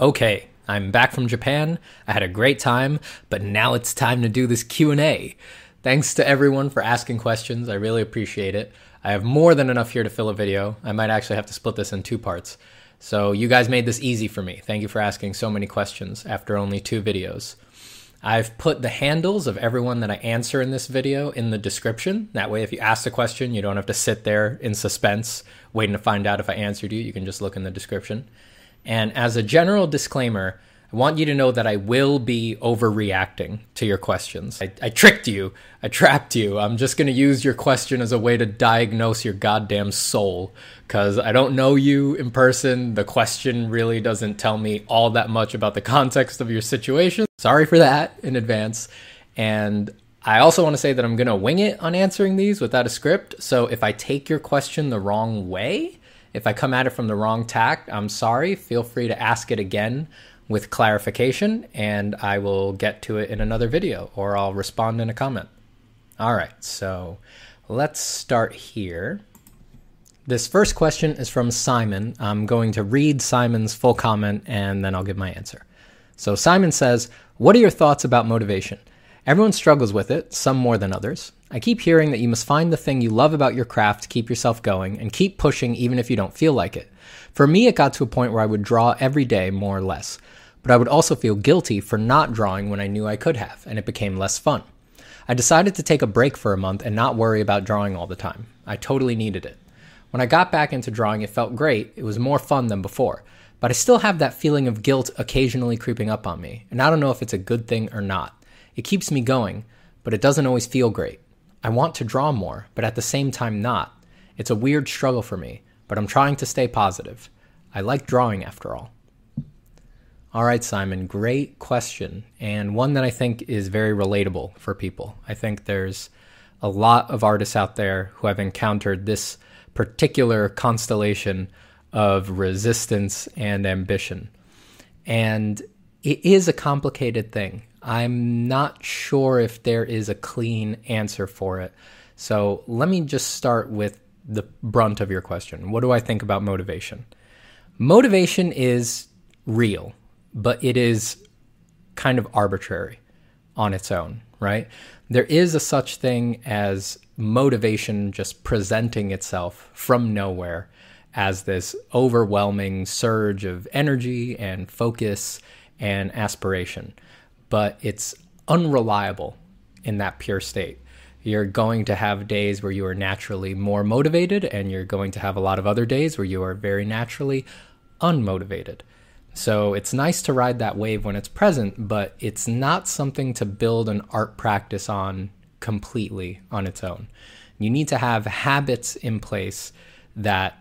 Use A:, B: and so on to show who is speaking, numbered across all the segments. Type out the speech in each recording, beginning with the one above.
A: Okay, I'm back from Japan. I had a great time, but now it's time to do this Q&A. Thanks to everyone for asking questions. I really appreciate it. I have more than enough here to fill a video. I might actually have to split this in two parts. So you guys made this easy for me. Thank you for asking so many questions after only two videos. I've put the handles of everyone that I answer in this video in the description. That way, if you ask a question, you don't have to sit there in suspense waiting to find out if I answered you. You can just look in the description. And as a general disclaimer, I want you to know that I will be overreacting to your questions. I, I tricked you. I trapped you. I'm just going to use your question as a way to diagnose your goddamn soul because I don't know you in person. The question really doesn't tell me all that much about the context of your situation. Sorry for that in advance. And I also want to say that I'm going to wing it on answering these without a script. So if I take your question the wrong way, if I come at it from the wrong tack, I'm sorry. Feel free to ask it again with clarification, and I will get to it in another video or I'll respond in a comment. All right, so let's start here. This first question is from Simon. I'm going to read Simon's full comment and then I'll give my answer. So, Simon says, What are your thoughts about motivation? Everyone struggles with it, some more than others. I keep hearing that you must find the thing you love about your craft to keep yourself going and keep pushing even if you don't feel like it. For me, it got to a point where I would draw every day, more or less but I would also feel guilty for not drawing when I knew I could have, and it became less fun. I decided to take a break for a month and not worry about drawing all the time. I totally needed it. When I got back into drawing, it felt great. It was more fun than before. But I still have that feeling of guilt occasionally creeping up on me, and I don't know if it's a good thing or not. It keeps me going, but it doesn't always feel great. I want to draw more, but at the same time, not. It's a weird struggle for me, but I'm trying to stay positive. I like drawing after all. All right, Simon, great question, and one that I think is very relatable for people. I think there's a lot of artists out there who have encountered this particular constellation of resistance and ambition. And it is a complicated thing. I'm not sure if there is a clean answer for it. So let me just start with the brunt of your question. What do I think about motivation? Motivation is real but it is kind of arbitrary on its own, right? There is a such thing as motivation just presenting itself from nowhere as this overwhelming surge of energy and focus and aspiration, but it's unreliable in that pure state. You're going to have days where you are naturally more motivated, and you're going to have a lot of other days where you are very naturally unmotivated. So it's nice to ride that wave when it's present, but it's not something to build an art practice on completely on its own. You need to have habits in place that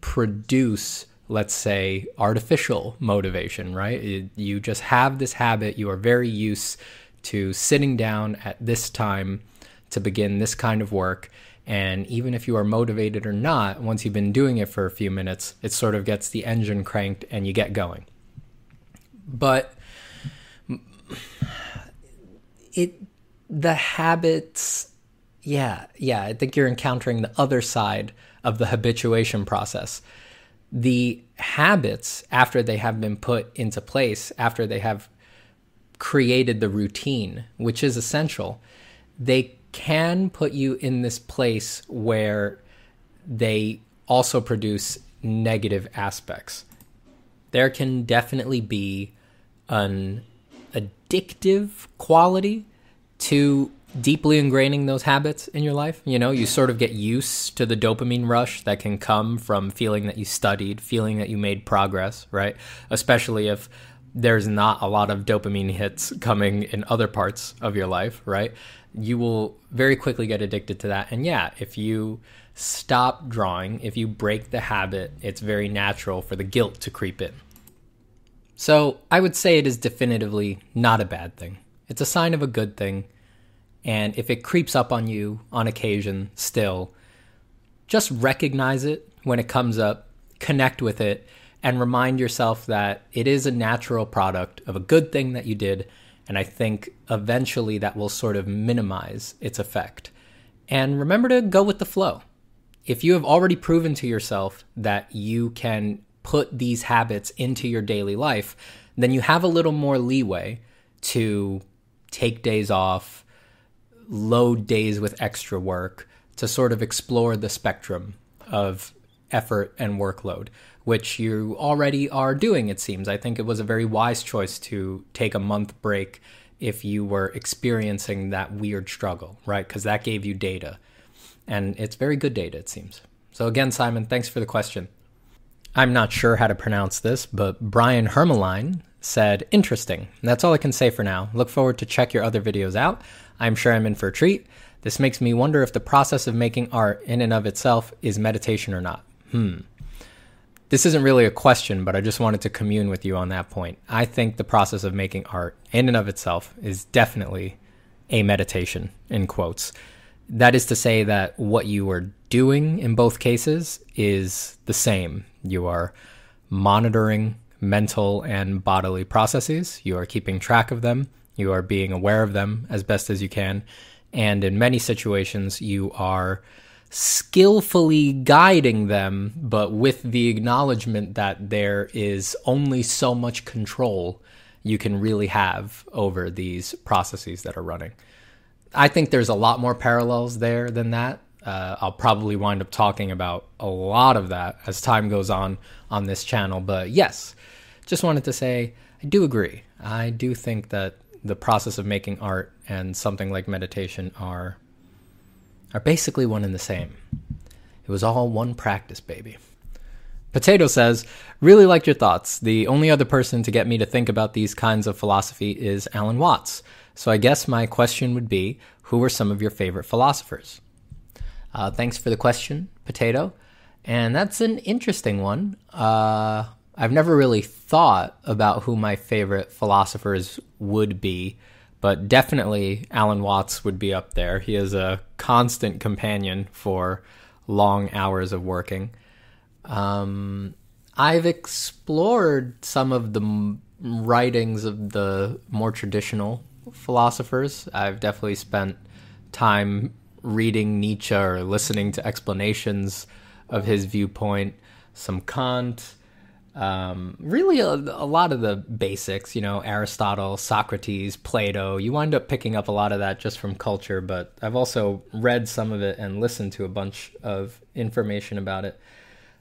A: produce, let's say, artificial motivation, right? You just have this habit, you are very used to sitting down at this time to begin this kind of work. And even if you are motivated or not, once you've been doing it for a few minutes, it sort of gets the engine cranked and you get going but it the habits yeah yeah i think you're encountering the other side of the habituation process the habits after they have been put into place after they have created the routine which is essential they can put you in this place where they also produce negative aspects. There can definitely be an addictive quality to deeply ingraining those habits in your life. You know, you sort of get used to the dopamine rush that can come from feeling that you studied, feeling that you made progress, right? Especially if there's not a lot of dopamine hits coming in other parts of your life, right? You will very quickly get addicted to that. And yeah, if you stop drawing, if you break the habit, it's very natural for the guilt to creep in. So I would say it is definitively not a bad thing. It's a sign of a good thing. And if it creeps up on you on occasion still, just recognize it when it comes up, connect with it, and remind yourself that it is a natural product of a good thing that you did. And I think eventually that will sort of minimize its effect. And remember to go with the flow. If you have already proven to yourself that you can put these habits into your daily life, then you have a little more leeway to take days off, load days with extra work to sort of explore the spectrum of effort and workload, which you already are doing, it seems. I think it was a very wise choice to take a month break if you were experiencing that weird struggle, right? Because that gave you data. And it's very good data, it seems. So, again, Simon, thanks for the question. I'm not sure how to pronounce this, but Brian Hermeline said, Interesting. That's all I can say for now. Look forward to check your other videos out. I'm sure I'm in for a treat. This makes me wonder if the process of making art in and of itself is meditation or not. Hmm. This isn't really a question, but I just wanted to commune with you on that point. I think the process of making art in and of itself is definitely a meditation, in quotes. That is to say that what you are doing in both cases is the same. You are monitoring mental and bodily processes, you are keeping track of them, you are being aware of them as best as you can, and in many situations, you are skillfully guiding them, but with the acknowledgement that there is only so much control you can really have over these processes that are running. I think there's a lot more parallels there than that. Uh, I'll probably wind up talking about a lot of that as time goes on on this channel. But yes, just wanted to say I do agree. I do think that the process of making art and something like meditation are are basically one and the same. It was all one practice, baby. Potato says, Really liked your thoughts. The only other person to get me to think about these kinds of philosophy is Alan Watts. So I guess my question would be Who are some of your favorite philosophers? Uh, thanks for the question, Potato. And that's an interesting one. Uh, I've never really thought about who my favorite philosophers would be but definitely Alan Watts would be up there. He is a constant companion for long hours of working. Um, I've explored some of the writings of the more traditional philosophers. I've definitely spent time reading Nietzsche or listening to explanations of his viewpoint, some Kant, um, really a, a, lot of the basics, you know, Aristotle, Socrates, Plato. You wind up picking up a lot of that just from culture, but I've also read some of it and listened to a bunch of information about it.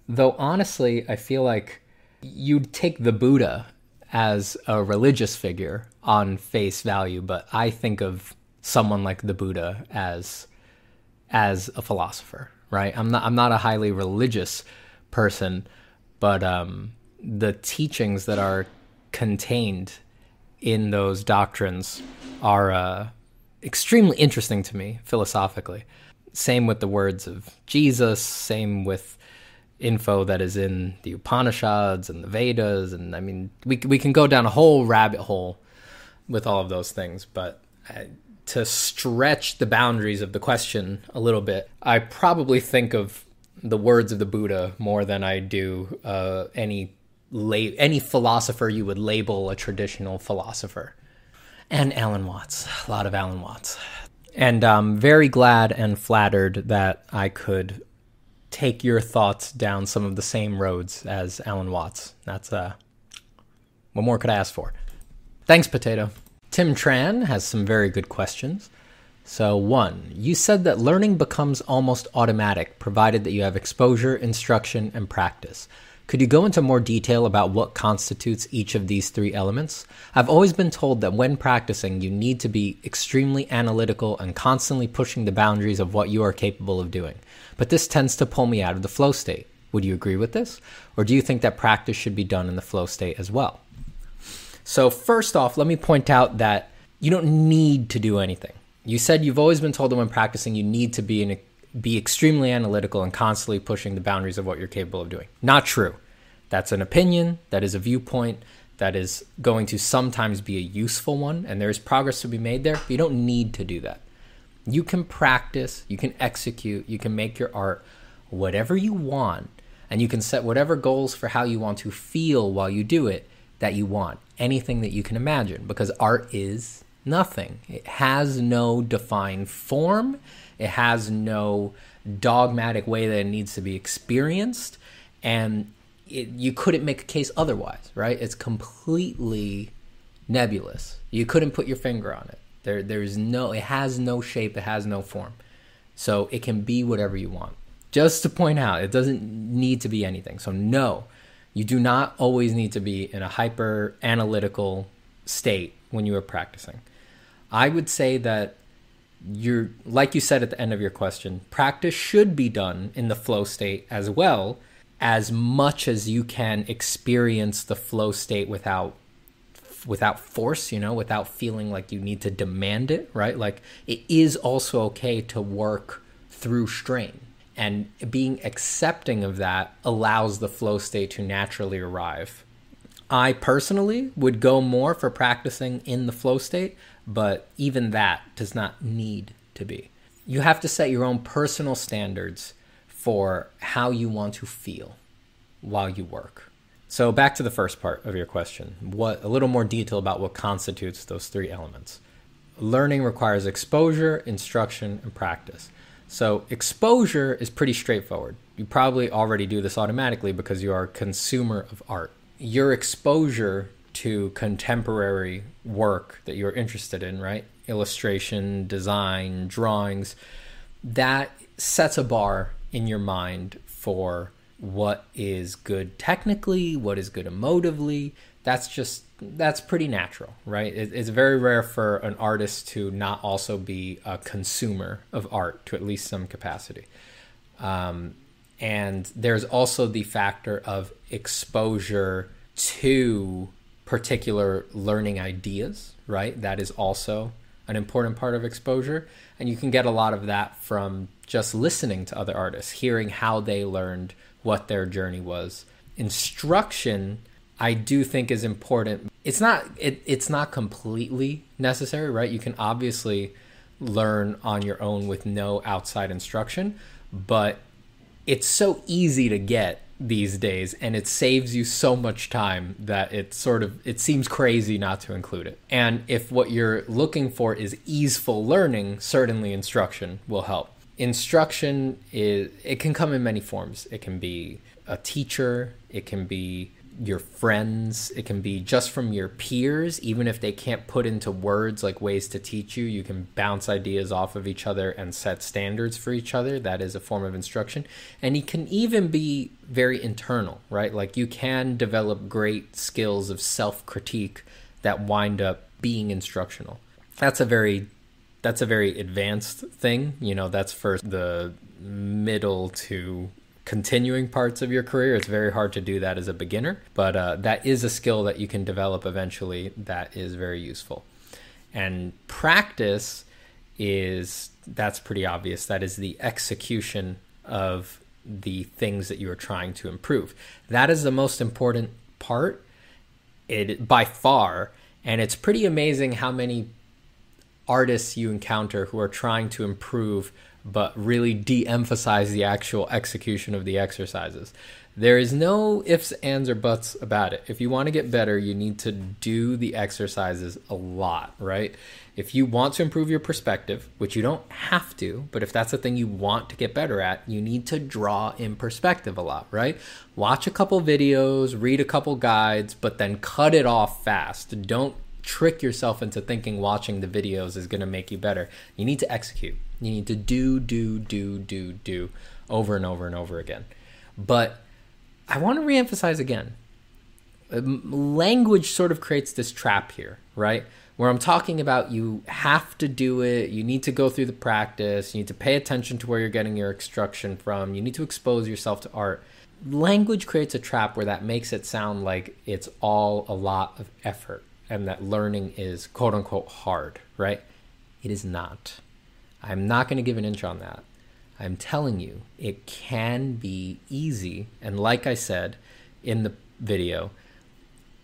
A: Though honestly, I feel like you'd take the Buddha as a religious figure on face value, but I think of someone like the Buddha as as a philosopher, right? I'm not I'm not a highly religious person, but um the teachings that are contained in those doctrines are uh, extremely interesting to me philosophically. Same with the words of Jesus, same with info that is in the Upanishads and the Vedas. And I mean, we, we can go down a whole rabbit hole with all of those things. But uh, to stretch the boundaries of the question a little bit, I probably think of the words of the Buddha more than I do uh, any la- any philosopher you would label a traditional philosopher. And Alan Watts, a lot of Alan Watts. And I'm very glad and flattered that I could take your thoughts down some of the same roads as Alan Watts. That's uh, what more could I ask for? Thanks, Potato. Tim Tran has some very good questions. So, one, you said that learning becomes almost automatic provided that you have exposure, instruction, and practice. Could you go into more detail about what constitutes each of these three elements? I've always been told that when practicing, you need to be extremely analytical and constantly pushing the boundaries of what you are capable of doing. But this tends to pull me out of the flow state. Would you agree with this? Or do you think that practice should be done in the flow state as well? So, first off, let me point out that you don't need to do anything. You said you've always been told that when practicing, you need to be in be extremely analytical and constantly pushing the boundaries of what you're capable of doing. Not true. That's an opinion, that is a viewpoint, that is going to sometimes be a useful one, and there's progress to be made there, you don't need to do that. You can practice, you can execute, you can make your art whatever you want, and you can set whatever goals for how you want to feel while you do it that you want. Anything that you can imagine, because art is nothing. It has no defined form, it has no dogmatic way that it needs to be experienced. And it, you couldn't make a case otherwise, right? It's completely nebulous. You couldn't put your finger on it. There, there's no, it has no shape, it has no form. So it can be whatever you want. Just to point out, it doesn't need to be anything. So, no, you do not always need to be in a hyper analytical state when you are practicing. I would say that you're, like you said at the end of your question, practice should be done in the flow state as well, as much as you can experience the flow state without without force, you know, without feeling like you need to demand it, right? Like it is also okay to work through strain. And being accepting of that allows the flow state to naturally arrive. I personally would go more for practicing in the flow state, but even that does not need to be. You have to set your own personal standards for how you want to feel while you work. So back to the first part of your question. What a little more detail about what constitutes those three elements. Learning requires exposure, instruction, and practice. So exposure is pretty straightforward. You probably already do this automatically because you are a consumer of art. Your exposure to contemporary work that you're interested in, right? Illustration, design, drawings, that sets a bar in your mind for what is good technically, what is good emotively. That's just that's pretty natural, right? It, it's very rare for an artist to not also be a consumer of art to at least some capacity. Um, and there's also the factor of exposure to particular learning ideas, right? That is also an important part of exposure. And you can get a lot of that from just listening to other artists, hearing how they learned what their journey was. Instruction, I do think is important. It's not it, it's not completely necessary, right? You can obviously learn on your own with no outside instruction, but it's so easy to get these days and it saves you so much time that it sort of it seems crazy not to include it. And if what you're looking for is easeful learning, certainly instruction will help instruction is it can come in many forms it can be a teacher it can be your friends. It can be just from your peers. Even if they can't put into words like ways to teach you you can bounce ideas off of each other and set standards for each other. That is a form of instruction. And it can even be very internal right? Like you can develop great skills of self-critique that wind up being instructional. That's a very that's a very advanced thing. You know, that's for the middle to continuing parts of your career. It's very hard to do that as a beginner, but uh, that is a skill that you can develop eventually that is very useful. And practice is that's pretty obvious. That is the execution of the things that you are trying to improve. That is the most important part it by far and it's pretty amazing how many artists you encounter who are trying to improve but really de-emphasize the actual execution of the exercises. There is no ifs, ands, or buts about it. If you want to get better, you need to do the exercises a lot, right? If you want to improve your perspective, which you don't have to, but if that's the thing you want to get better at, you need to draw in perspective a lot, right? Watch a couple videos, read a couple guides, but then cut it off fast. Don't trick yourself into thinking watching the videos is going to make you better. You need to execute. You need to do, do, do, do, do over and over and over again. But I want to reemphasize again um, language sort of creates this trap here, right? Where I'm talking about you have to do it, you need to go through the practice, you need to pay attention to where you're getting your instruction from, you need to expose yourself to art. Language creates a trap where that makes it sound like it's all a lot of effort and that learning is quote unquote hard, right? It is not. I'm not going to give an inch on that. I'm telling you, it can be easy. And like I said in the video,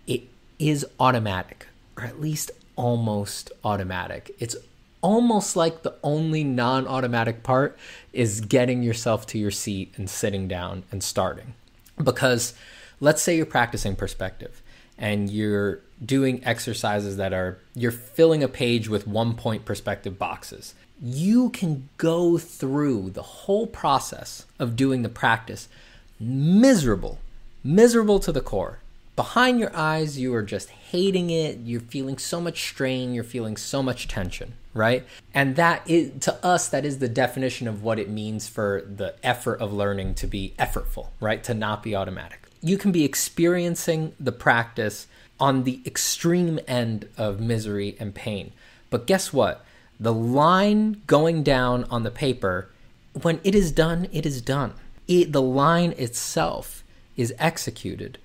A: it is automatic, or at least almost automatic. It's almost like the only non automatic part is getting yourself to your seat and sitting down and starting. Because let's say you're practicing perspective and you're doing exercises that are you're filling a page with one point perspective boxes. You can go through the whole process of doing the practice miserable, miserable to the core. Behind your eyes, you are just hating it. You're feeling so much strain. You're feeling so much tension, right? And that is, to us, that is the definition of what it means for the effort of learning to be effortful, right? To not be automatic. You can be experiencing the practice on the extreme end of misery and pain. But guess what? The line going down on the paper, when it is done, it is done. It, the line itself is executed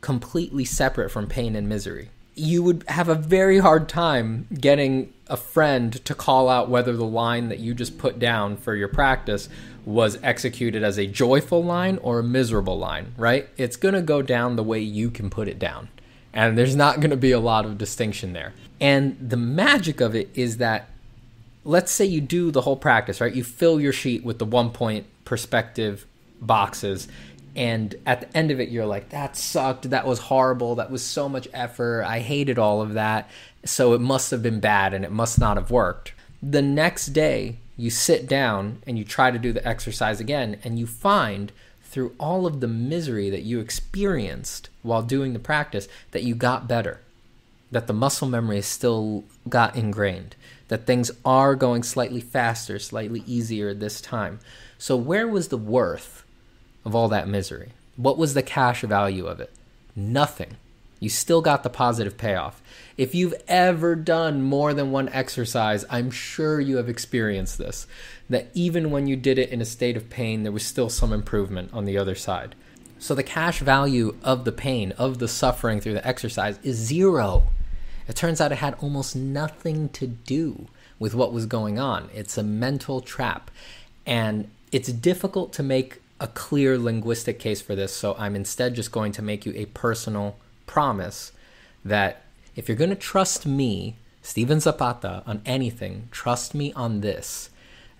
A: completely separate from pain and misery. You would have a very hard time getting a friend to call out whether the line that you just put down for your practice was executed as a joyful line or a miserable line, right? It's going to go down the way you can put it down. And there's not going to be a lot of distinction there. And the magic of it is that let's say you do the whole practice, right? You fill your sheet with the one point perspective boxes and at the end of it you're like that sucked. That was horrible. That was so much effort. I hated all of that. So it must have been bad and it must not have worked. The next day you sit down and you try to do the exercise again and you find through all of the misery that you experienced while doing the practice that you got better that the muscle memory still got ingrained that things are going slightly faster slightly easier this time so where was the worth of all that misery? What was the cash value of it? Nothing. You still got the positive payoff. If you've ever done more than one exercise, I'm sure you have experienced this. That even when you did it in a state of pain, there was still some improvement on the other side. So the cash value of the pain, of the suffering through the exercise, is zero. It turns out it had almost nothing to do with what was going on. It's a mental trap. And it's difficult to make a clear linguistic case for this, so I'm instead just going to make you a personal promise that if you're going to trust me, Steven Zapata, on anything, trust me on this.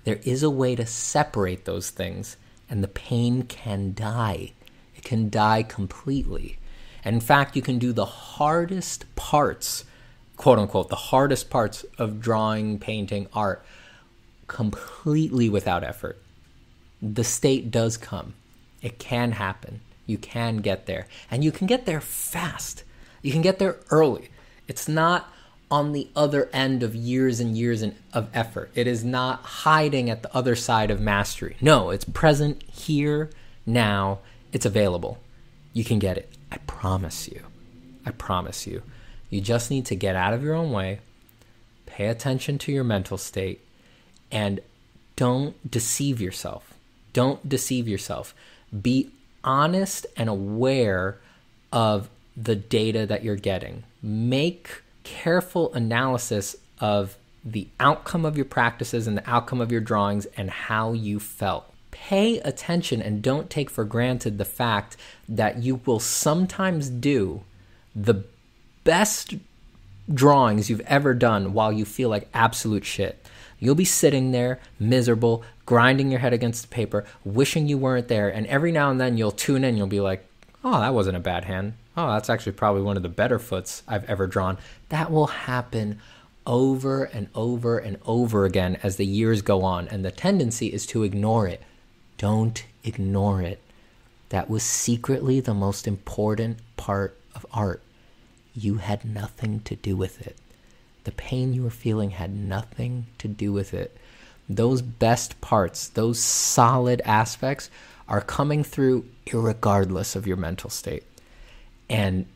A: There is a way to separate those things, and the pain can die. It can die completely. And in fact, you can do the hardest parts, quote unquote, the hardest parts of drawing, painting, art completely without effort the state does come. It can happen. You can get there. And you can get there fast. You can get there early. It's not on the other end of years and years of effort. It is not hiding at the other side of mastery. No, it's present here, now. It's available. You can get it. I promise you. I promise you. You just need to get out of your own way, pay attention to your mental state, and don't deceive yourself. Don't deceive yourself. Be honest and aware of the data that you're getting. Make careful analysis of the outcome of your practices and the outcome of your drawings and how you felt. Pay attention and don't take for granted the fact that you will sometimes do the best drawings you've ever done while you feel like absolute shit. You'll be sitting there miserable, grinding your head against the paper, wishing you weren't there, and every now and then you'll tune in, you'll be like, oh, that wasn't a bad hand. Oh, that's actually probably one of the better foots I've ever drawn. That will happen over and over and over again as the years go on, and the tendency is to ignore it. Don't ignore it. That was secretly the most important part of art. You had nothing to do with it. The pain you were feeling had nothing to do with it. Those best parts, those solid aspects, are coming through regardless of your mental state. And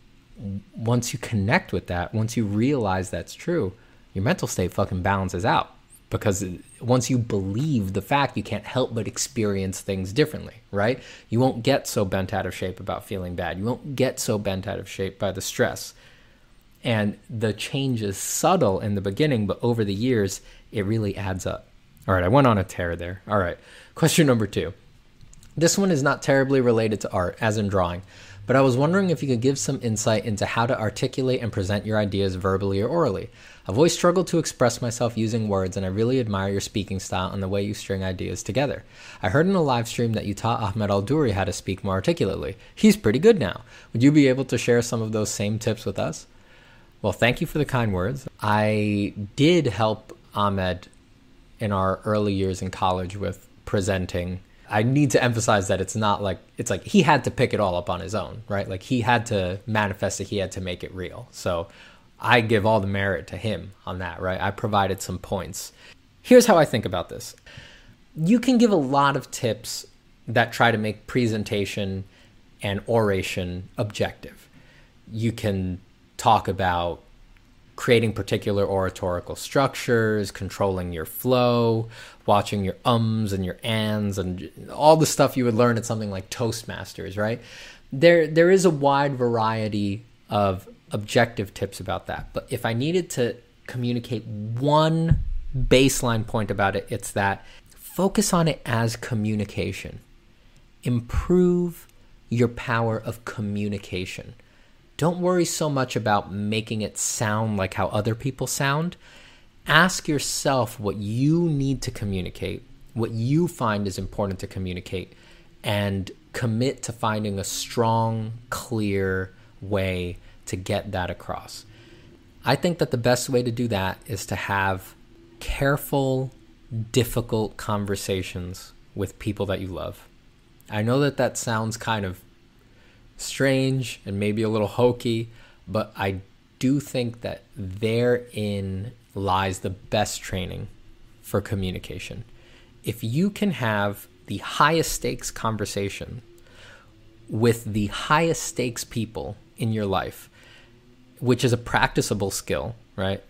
A: once you connect with that, once you realize that's true, your mental state fucking balances out. Because once you believe the fact, you can't help but experience things differently, right? You won't get so bent out of shape about feeling bad. You won't get so bent out of shape by the stress. And the change is subtle in the beginning, but over the years, it really adds up. All right, I went on a tear there. All right, question number two. This one is not terribly related to art, as in drawing, but I was wondering if you could give some insight into how to articulate and present your ideas verbally or orally. I've always struggled to express myself using words, and I really admire your speaking style and the way you string ideas together. I heard in a live stream that you taught Ahmed Aldoori how to speak more articulately. He's pretty good now. Would you be able to share some of those same tips with us? Well, thank you for the kind words. I did help Ahmed in our early years in college with presenting. I need to emphasize that it's not like it's like he had to pick it all up on his own, right? Like he had to manifest it, he had to make it real. So I give all the merit to him on that, right? I provided some points. Here's how I think about this. You can give a lot of tips that try to make presentation and oration objective. You can talk about creating particular oratorical structures, controlling your flow, watching your ums and your ands and all the stuff you would learn at something like Toastmasters, right? There there is a wide variety of objective tips about that. But if I needed to communicate one baseline point about it, it's that focus on it as communication. Improve your power of communication. Don't worry so much about making it sound like how other people sound. Ask yourself what you need to communicate, what you find is important to communicate, and commit to finding a strong, clear way to get that across. I think that the best way to do that is to have careful, difficult conversations with people that you love. I know that that sounds kind of strange and maybe a little hokey, but I do think that therein lies the best training for communication. If you can have the highest stakes conversation with the highest stakes people in your life, which is a practicable skill, right?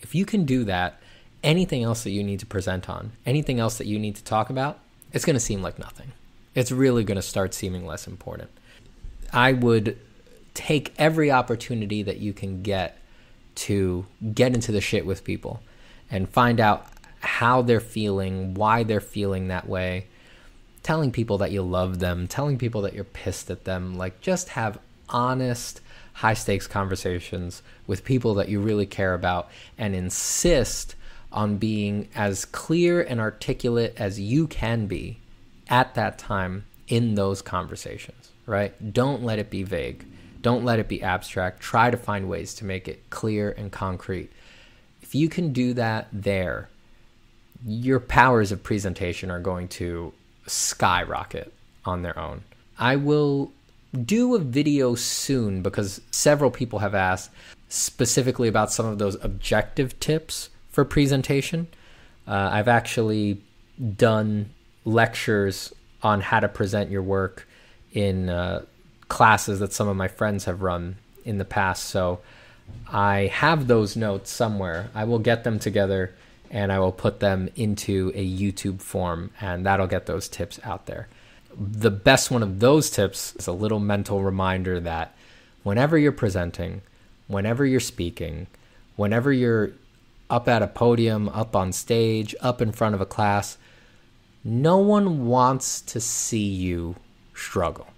A: If you can do that, anything else that you need to present on, anything else that you need to talk about, it's going to seem like nothing. It's really going to start seeming less important. I would take every opportunity that you can get to get into the shit with people and find out how they're feeling, why they're feeling that way. Telling people that you love them, telling people that you're pissed at them, like just have honest, high stakes conversations with people that you really care about and insist on being as clear and articulate as you can be at that time in those conversations right? Don't let it be vague. Don't let it be abstract. Try to find ways to make it clear and concrete. If you can do that there, your powers of presentation are going to skyrocket on their own. I will do a video soon because several people have asked specifically about some of those objective tips for presentation. Uh, I've actually done lectures on how to present your work in uh, classes that some of my friends have run in the past. So I have those notes somewhere. I will get them together and I will put them into a YouTube form, and that'll get those tips out there. The best one of those tips is a little mental reminder that whenever you're presenting, whenever you're speaking, whenever you're up at a podium, up on stage, up in front of a class, no one wants to see you struggle.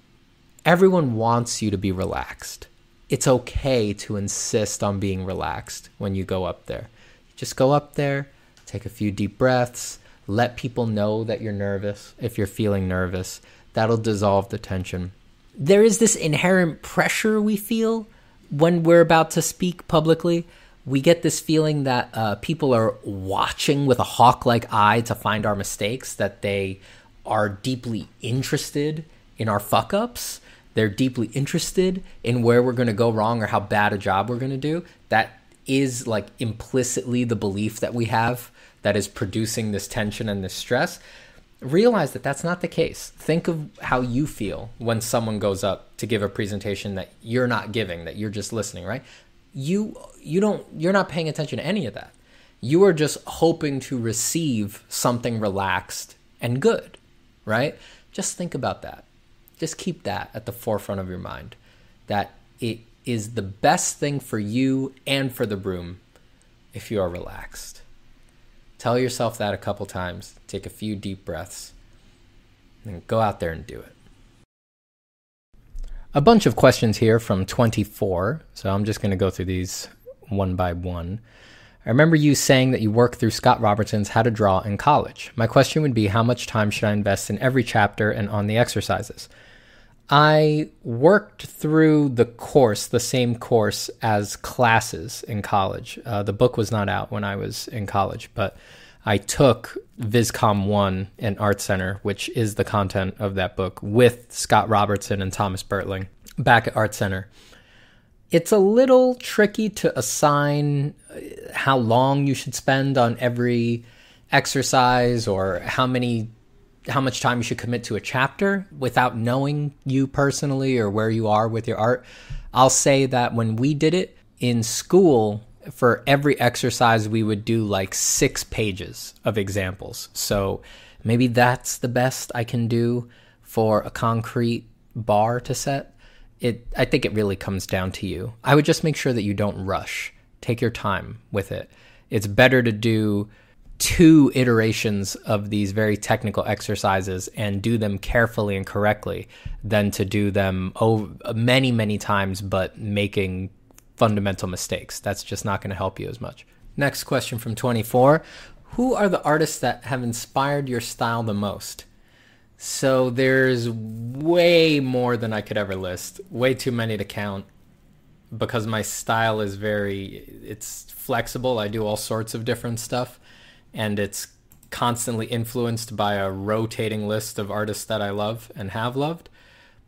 A: Everyone wants you to be relaxed. It's okay to insist on being relaxed when you go up there. Just go up there, take a few deep breaths, let people know that you're nervous if you're feeling nervous. That'll dissolve the tension. There is this inherent pressure we feel when we're about to speak publicly. We get this feeling that uh, people are watching with a hawk like eye to find our mistakes, that they are deeply interested in our fuck ups. They're deeply interested in where we're going to go wrong or how bad a job we're going to do. That is like implicitly the belief that we have that is producing this tension and this stress. Realize that that's not the case. Think of how you feel when someone goes up to give a presentation that you're not giving, that you're just listening, right? You you don't you're not paying attention to any of that. You are just hoping to receive something relaxed and good, right? Just think about that just keep that at the forefront of your mind that it is the best thing for you and for the room if you are relaxed. Tell yourself that a couple times, take a few deep breaths, and go out there and do it. A bunch of questions here from 24, so I'm just going to go through these one by one. I remember you saying that you worked through Scott Robertson's How to Draw in college. My question would be how much time should I invest in every chapter and on the exercises? I worked through the course, the same course as classes in college. Uh, the book was not out when I was in college, but I took Viscom 1 and Art Center, which is the content of that book, with Scott Robertson and Thomas Bertling back at Art Center. It's a little tricky to assign uh, how long you should spend on every exercise or how many how much time you should commit to a chapter without knowing you personally or where you are with your art. I'll say that when we did it in school, for every exercise, we would do like six pages of examples. So maybe that's the best I can do for a concrete bar to set. It, I think it really comes down to you. I would just make sure that you don't rush. Take your time with it. It's better to do two iterations of these very technical exercises and do them carefully and correctly than to do them over many many times but making fundamental mistakes. That's just not going to help you as much. Next question from 24 who are the artists that have inspired your style the most? So there's way more than i could ever list way too many to count because my style is very it's flexible. I do all sorts of different stuff and it's constantly influenced by a rotating list of artists that I love and have loved.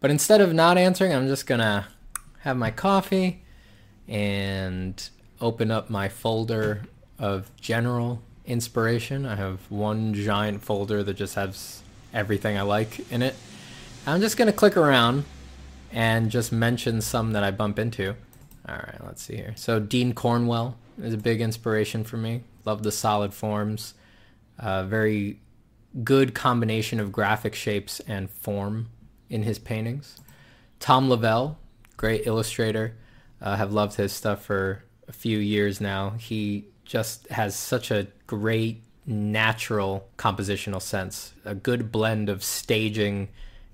A: But instead of not answering, I'm just gonna have my coffee and open up my folder of general inspiration. I have one giant folder that just has everything I like in it. I'm just gonna click around and just mention some that I bump into. All right, let's see here. So Dean Cornwell is a big inspiration for me. Love the solid forms. Uh, very good combination of graphic shapes and form in his paintings. Tom Lovell, great illustrator. Uh, have loved his stuff for a few years now. He just has such a great natural compositional sense, a good blend of staging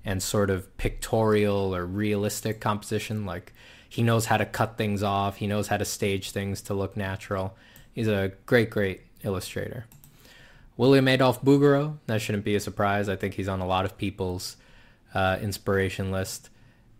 A: and sort of pictorial or realistic composition. Like he knows how to cut things off, he knows how to stage things to look natural. He's a great, great illustrator. William Adolphe Bouguereau, that shouldn't be a surprise. I think he's on a lot of people's uh, inspiration list.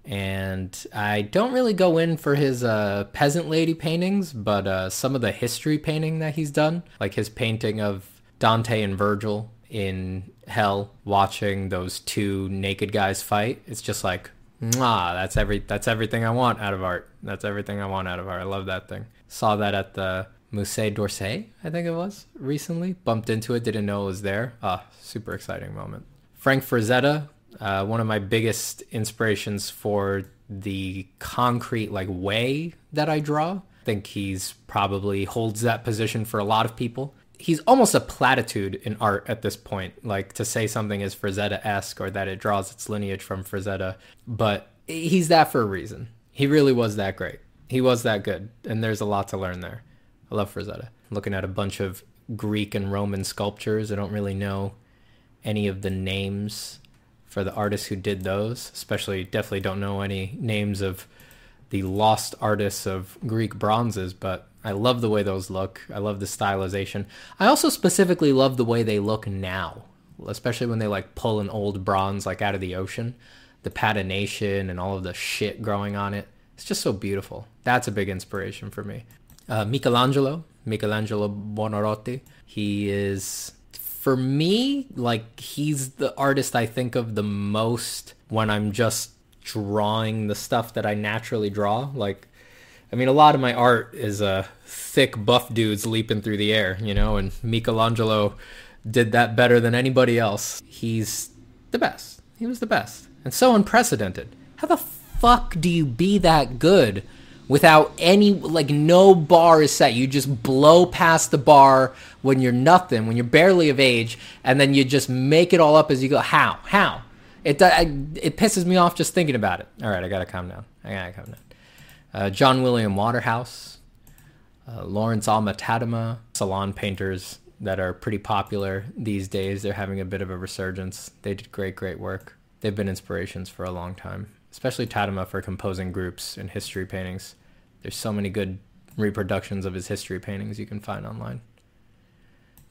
A: And I don't really go in for his uh, peasant lady paintings, but uh, some of the history painting that he's done, like his painting of Dante and Virgil in Hell, watching those two naked guys fight. It's just like, ah, that's every that's everything I want out of art. That's everything I want out of art. I love that thing. Saw that at the Musée d'Orsay, I think it was, recently. Bumped into it, didn't know it was there. Ah, super exciting moment. Frank Frazetta, uh, one of my biggest inspirations for the concrete like way that I draw. I think he's probably holds that position for a lot of people. He's almost a platitude in art at this point, like to say something is Frazetta-esque or that it draws its lineage from Frazetta, but he's that for a reason. He really was that great. He was that good, and there's a lot to learn there. I love Frazetta. looking at a bunch of Greek and Roman sculptures. I don't really know any of the names for the artists who did those. Especially, definitely don't know any names of the lost artists of Greek bronzes, but I love the way those look. I love the stylization. I also specifically love the way they look now, especially when they like pull an old bronze like out of the ocean. The patination and all of the shit growing on it. It's just so beautiful. That's a big inspiration for me uh, Michelangelo, Michelangelo Buonarroti. He is, for me, like he's the artist I think of the most when I'm just drawing the stuff that I naturally draw. Like, I mean, a lot of my art is uh, thick, buff dudes leaping through the air, you know, and Michelangelo did that better than anybody else. He's the best. He was the best. And so unprecedented. How the fuck do you be that good without any like no bar is set. You just blow past the bar when you're nothing, when you're barely of age, and then you just make it all up as you go. How? How? It it pisses me off just thinking about it. All right, I gotta calm down. I gotta calm down. Uh, John William Waterhouse, uh, Lawrence Alma Tadema, salon painters that are pretty popular these days. They're having a bit of a resurgence. They did great, great work. They've been inspirations for a long time especially Tadema for composing groups and history paintings. There's so many good reproductions of his history paintings you can find online.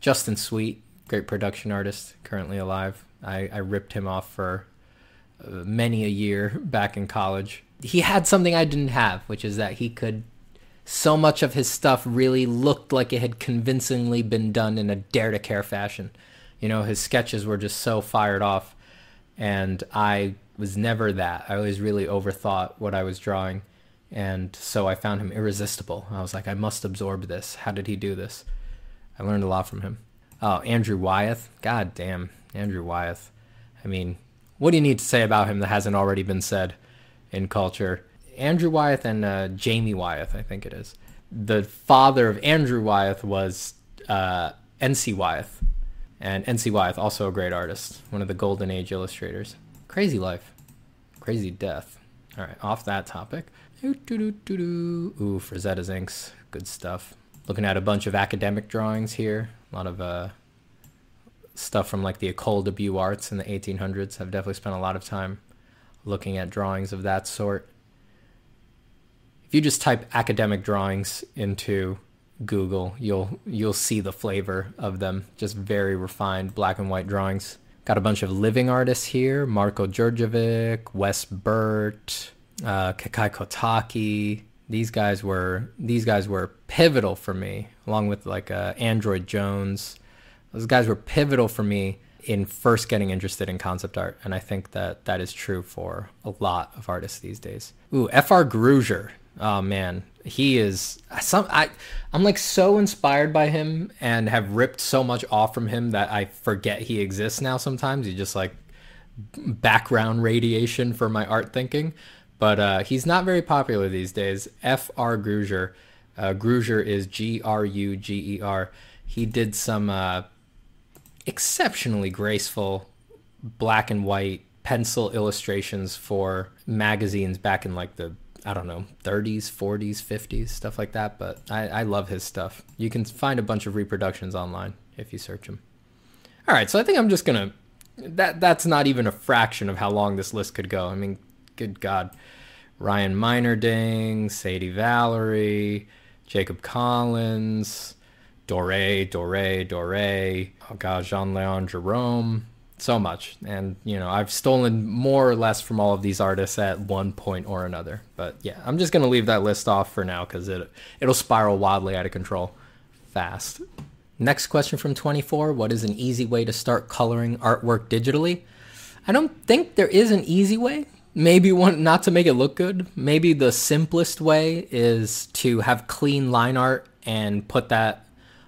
A: Justin Sweet, great production artist, currently alive. I, I ripped him off for uh, many a year back in college. He had something I didn't have, which is that he could So much of his stuff really looked like it had convincingly been done in a dare to care fashion. You know, his sketches were just so fired off, and I was never that. I always really overthought what I was drawing, and so I found him irresistible. I was like, I must absorb this. How did he do this? I learned a lot from him. Oh, Andrew Wyeth. God damn, Andrew Wyeth. I mean, what do you need to say about him that hasn't already been said in culture? Andrew Wyeth and uh, Jamie Wyeth, I think it is. The father of Andrew Wyeth was uh, N.C. Wyeth. And N.C. Wyeth, also a great artist, one of the golden age illustrators. Crazy life. Crazy death. All right, off that topic. Ooh, Frazetta's inks. Good stuff. Looking at a bunch of academic drawings here. A lot of uh, stuff from like the École de Beaux Arts in the 1800s. I've definitely spent a lot of time looking at drawings of that sort. If you just type academic drawings into Google, you'll you'll see the flavor of them. Just very refined black and white drawings. Got a bunch of living artists here: Marko Djurdjevic, Wes Burt, uh, Kekai Kotaki. These guys were these guys were pivotal for me, along with like uh, Android Jones. Those guys were pivotal for me in first getting interested in concept art, and I think that that is true for a lot of artists these days. Ooh, F.R. Gruger. Oh man, he is some. I I'm like so inspired by him and have ripped so much off from him that I forget he exists now. Sometimes he's just like background radiation for my art thinking, but uh, he's not very popular these days. F. R. Gruger. Uh, Gruger is G R U G E R. He did some uh, exceptionally graceful black and white pencil illustrations for magazines back in like the I don't know, 30s, 40s, 50s, stuff like that. But I, I love his stuff. You can find a bunch of reproductions online if you search him. All right, so I think I'm just gonna. That that's not even a fraction of how long this list could go. I mean, good God, Ryan Meinerding, Sadie Valeri, Jacob Collins, Doré, Doré, Doré. Oh God, Jean Leon Gérôme so much. And you know i've stolen more or less from all of these artists at one point or another. But yeah i'm just going to leave that list off for now because it, it'll spiral wildly out of control fast. Next question from 24 what is an easy way to start coloring artwork digitally? I don't think there is an easy way. Maybe one not to make it look good. Maybe the simplest way is to have clean line art and put that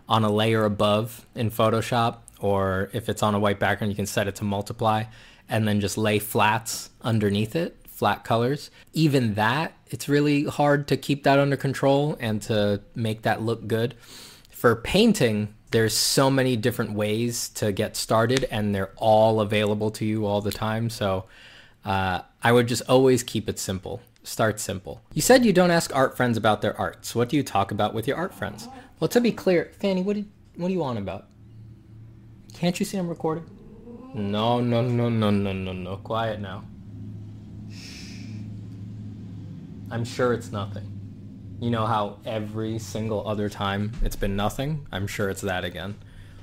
A: on a layer above in photoshop or if it's on a white background, you can set it to multiply and then just lay flats underneath it, flat colors. Even that, it's really hard to keep that under control and to make that look good. For painting, there's so many different ways to get started and they're all available to you all the time. So uh, I would just always keep it simple. Start simple. You said you don't ask art friends about their arts. What do you talk about with your art friends? Well, to be clear, Fanny, what, did, what do you want about? Can't you see I'm recording? No, no, no, no, no, no, no. Quiet now. I'm sure it's nothing. You know how every single other time it's been nothing? I'm sure it's that again.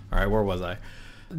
A: All right, where was I?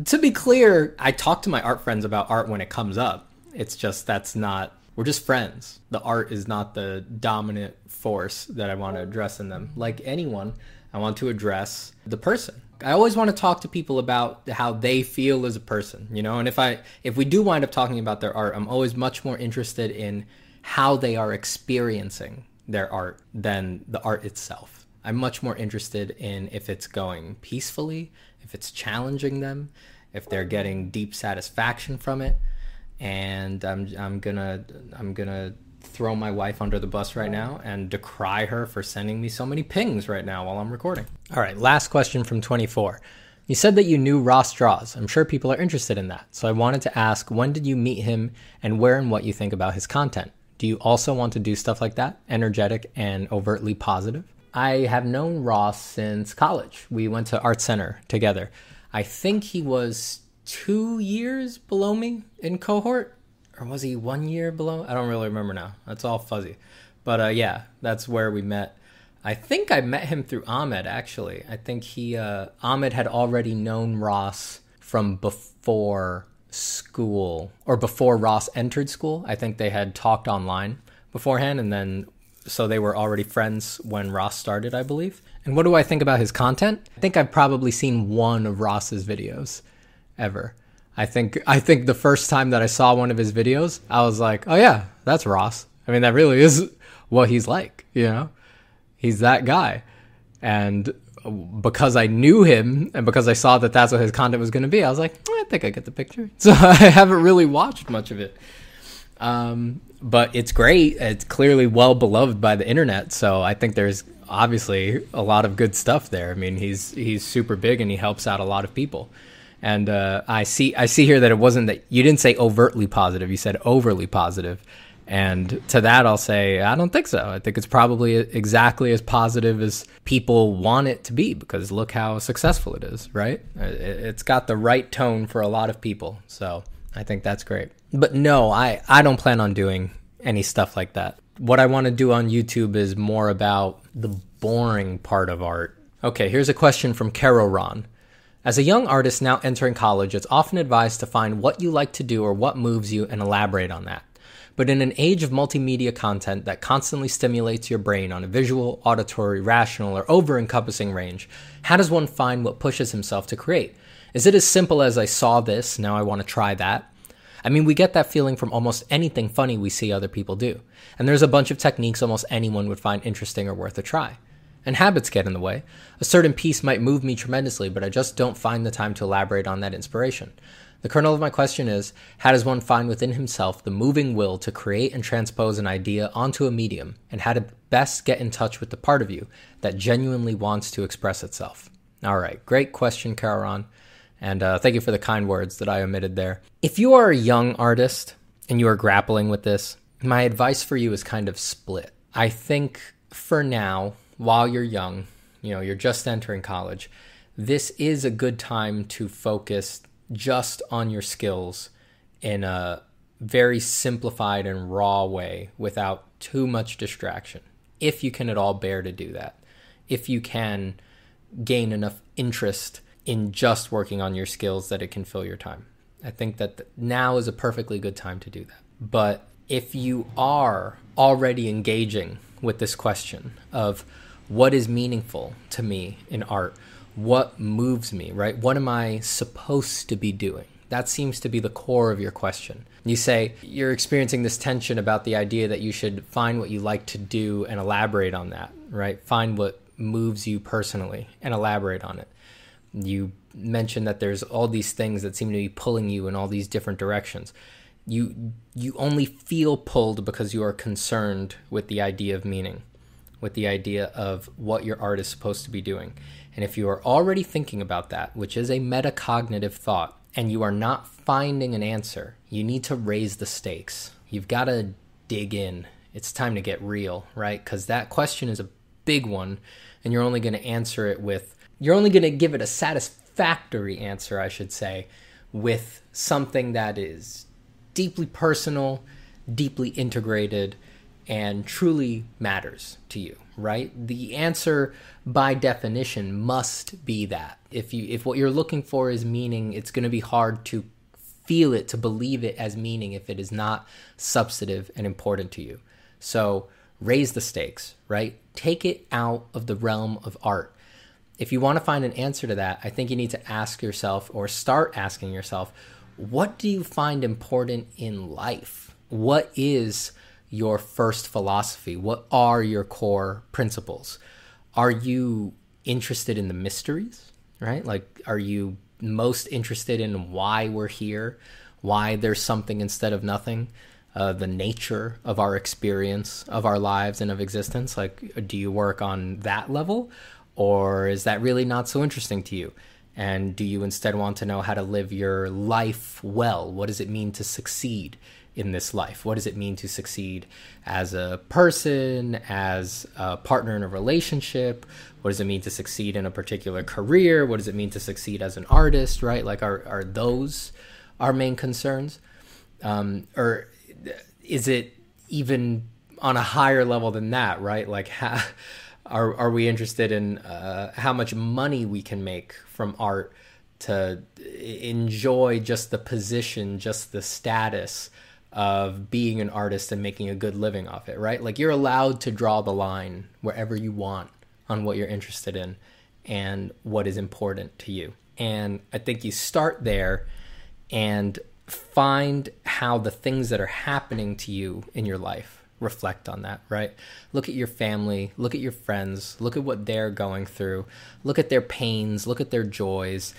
A: To be clear, I talk to my art friends about art when it comes up. It's just that's not, we're just friends. The art is not the dominant force that I want to address in them. Like anyone, I want to address the person. I always want to talk to people about how they feel as a person, you know. And if I if we do wind up talking about their art, I'm always much more interested in how they are experiencing their art than the art itself. I'm much more interested in if it's going peacefully, if it's challenging them, if they're getting deep satisfaction from it. And I'm I'm gonna I'm gonna throw my wife under the bus right now and decry her for sending me so many pings right now while I'm recording. All right, last question from 24. You said that you knew Ross Draws. I'm sure people are interested in that. So I wanted to ask when did you meet him and where and what you think about his content? Do you also want to do stuff like that, energetic and overtly positive? I have known Ross since college. We went to Art Center together. I think he was two years below me in cohort or was he one year below? I don't really remember now. That's all fuzzy. But uh, yeah, that's where we met. I think I met him through Ahmed actually. I think he uh, Ahmed had already known Ross from before school or before Ross entered school. I think they had talked online beforehand, and then so they were already friends when Ross started, I believe. And what do I think about his content? I think I've probably seen one of Ross's videos ever. I think I think the first time that I saw one of his videos, I was like, "Oh yeah, that's Ross." I mean, that really is what he's like, you know? He's that guy. And because I knew him and because I saw that that's what his content was going to be, I was like, I think I get the picture. So I haven't really watched much of it. Um, but it's great. It's clearly well beloved by the internet. So I think there's obviously a lot of good stuff there. I mean, he's he's super big and he helps out a lot of people. And uh, I see I see here that it wasn't that you didn't say overtly positive. You said overly positive. And to that, I'll say, I don't think so. I think it's probably exactly as positive as people want it to be because look how successful it is, right? It's got the right tone for a lot of people. So I think that's great. But no, I, I don't plan on doing any stuff like that. What I want to do on YouTube is more about the boring part of art. Okay, here's a question from Carol Ron. As a young artist now entering college, it's often advised to find what you like to do or what moves you and elaborate on that. But in an age of multimedia content that constantly stimulates your brain on a visual, auditory, rational, or over encompassing range, how does one find what pushes himself to create? Is it as simple as I saw this, now I want to try that? I mean, we get that feeling from almost anything funny we see other people do. And there's a bunch of techniques almost anyone would find interesting or worth a try. And habits get in the way. A certain piece might move me tremendously, but I just don't find the time to elaborate on that inspiration. The kernel of my question is how does one find within himself the moving will to create and transpose an idea onto a medium, and how to best get in touch with the part of you that genuinely wants to express itself? All right, great question, Caron. And uh, thank you for the kind words that I omitted there. If you are a young artist and you are grappling with this, my advice for you is kind of split. I think for now, while you're young, you know, you're just entering college, this is a good time to focus just on your skills in a very simplified and raw way without too much distraction. If you can at all bear to do that, if you can gain enough interest in just working on your skills that it can fill your time. I think that now is a perfectly good time to do that. But if you are already engaging with this question of what is meaningful to me in art, what moves me, right? What am I supposed to be doing? That seems to be the core of your question. You say you're experiencing this tension about the idea that you should find what you like to do and elaborate on that, right? Find what moves you personally and elaborate on it. You mentioned that there's all these things that seem to be pulling you in all these different directions. You you only feel pulled because you are concerned with the idea of meaning, with the idea of what your art is supposed to be doing. And if you are already thinking about that, which is a metacognitive thought, and you are not finding an answer, you need to raise the stakes. You've got to dig in. It's time to get real, right? Because that question is a big one, and you're only going to answer it with, you're only going to give it a satisfactory answer, I should say, with something that is deeply personal, deeply integrated, and truly matters to you right? The answer by definition must be that. If you if what you're looking for is meaning, it's going to be hard to feel it to believe it as meaning if it is not substantive and important to you. So, raise the stakes, right? Take it out of the realm of art. If you want to find an answer to that, I think you need to ask yourself or start asking yourself, what do you find important in life? What is your first philosophy? What are your core principles? Are you interested in the mysteries, right? Like, are you most interested in why we're here, why there's something instead of nothing, uh, the nature of our experience of our lives and of existence? Like, do you work on that level, or is that really not so interesting to you? And do you instead want to know how to live your life well? What does it mean to succeed? In this life? What does it mean to succeed as a person, as a partner in a relationship? What does it mean to succeed in a particular career? What does it mean to succeed as an artist, right? Like, are, are those our main concerns? Um, or is it even on a higher level than that, right? Like, how, are, are we interested in uh, how much money we can make from art to enjoy just the position, just the status? Of being an artist and making a good living off it, right? Like you're allowed to draw the line wherever you want on what you're interested in and what is important to you. And I think you start there and find how the things that are happening to you in your life reflect on that, right? Look at your family, look at your friends, look at what they're going through, look at their pains, look at their joys,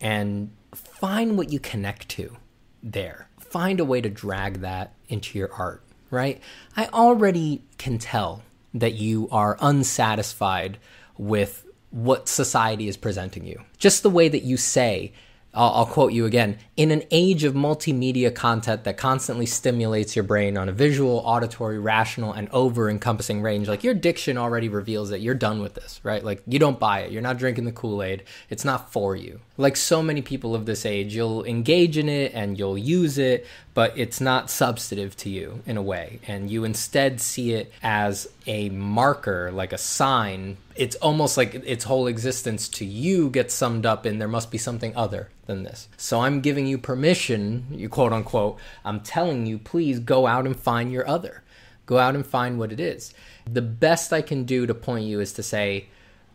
A: and find what you connect to there. Find a way to drag that into your art, right? I already can tell that you are unsatisfied with what society is presenting you. Just the way that you say, I'll, I'll, quote you again in an age of multimedia content that constantly stimulates your brain on a visual auditory rational and over encompassing range like your diction already reveals that you're done with this right like you don't buy it you're not drinking the kool-aid it's not for you like so many people of this age you'll engage in it and you'll use it but it's not substantive to you in a way and you instead see it as a marker like a sign it's almost like its whole existence to you gets summed up in there must be something other than this. So I'm giving you permission, you quote unquote, I'm telling you, please go out and find your other. Go out and find what it is. The best I can do to point you is to say,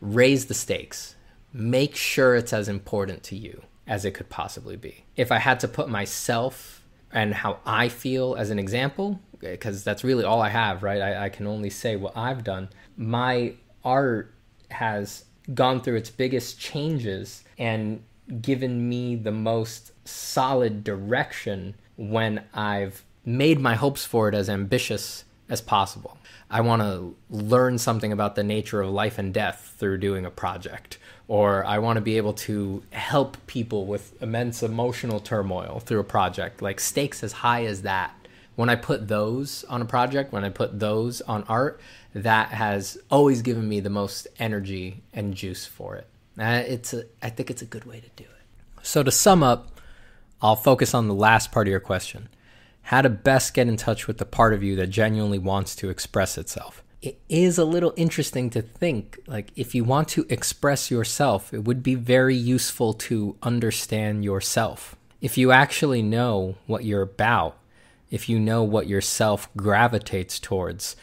A: raise the stakes. Make sure it's as important to you as it could possibly be. If I had to put myself and how I feel as an example, because that's really all I have, right? I, I can only say what I've done. My art has gone through its biggest changes and given me the most solid direction when I've made my hopes for it as ambitious as possible. I want to learn something about the nature of life and death through doing a project, or I want to be able to help people with immense emotional turmoil through a project, like stakes as high as that. When I put those on a project, when I put those on art, that has always given me the most energy and juice for it. Uh, it's a, I think it's a good way to do it. So to sum up, I'll focus on the last part of your question. How to best get in touch with the part of you that genuinely wants to express itself. It is a little interesting to think like if you want to express yourself, it would be very useful to understand yourself. If you actually know what you're about, if you know what yourself gravitates towards,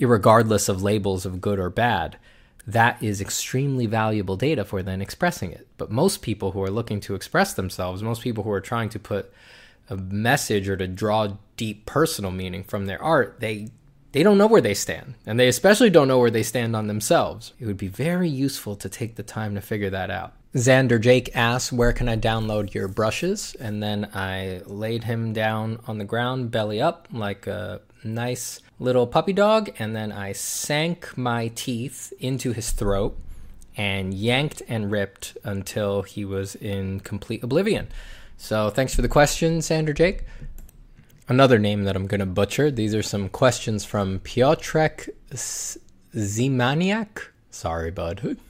A: regardless of labels of good or bad, that is extremely valuable data for then expressing it. But most people who are looking to express themselves, most people who are trying to put a message or to draw deep personal meaning from their art, they they don't know where they stand, and they especially don't know where they stand on themselves. It would be very useful to take the time to figure that out. Xander Jake asks, Where can I download your brushes? And then I laid him down on the ground, belly up, like a nice little puppy dog, and then I sank my teeth into his throat and yanked and ripped until he was in complete oblivion. So thanks for the question, Xander Jake. Another name that I'm going to butcher. These are some questions from Piotrek Zimaniak. Sorry, bud.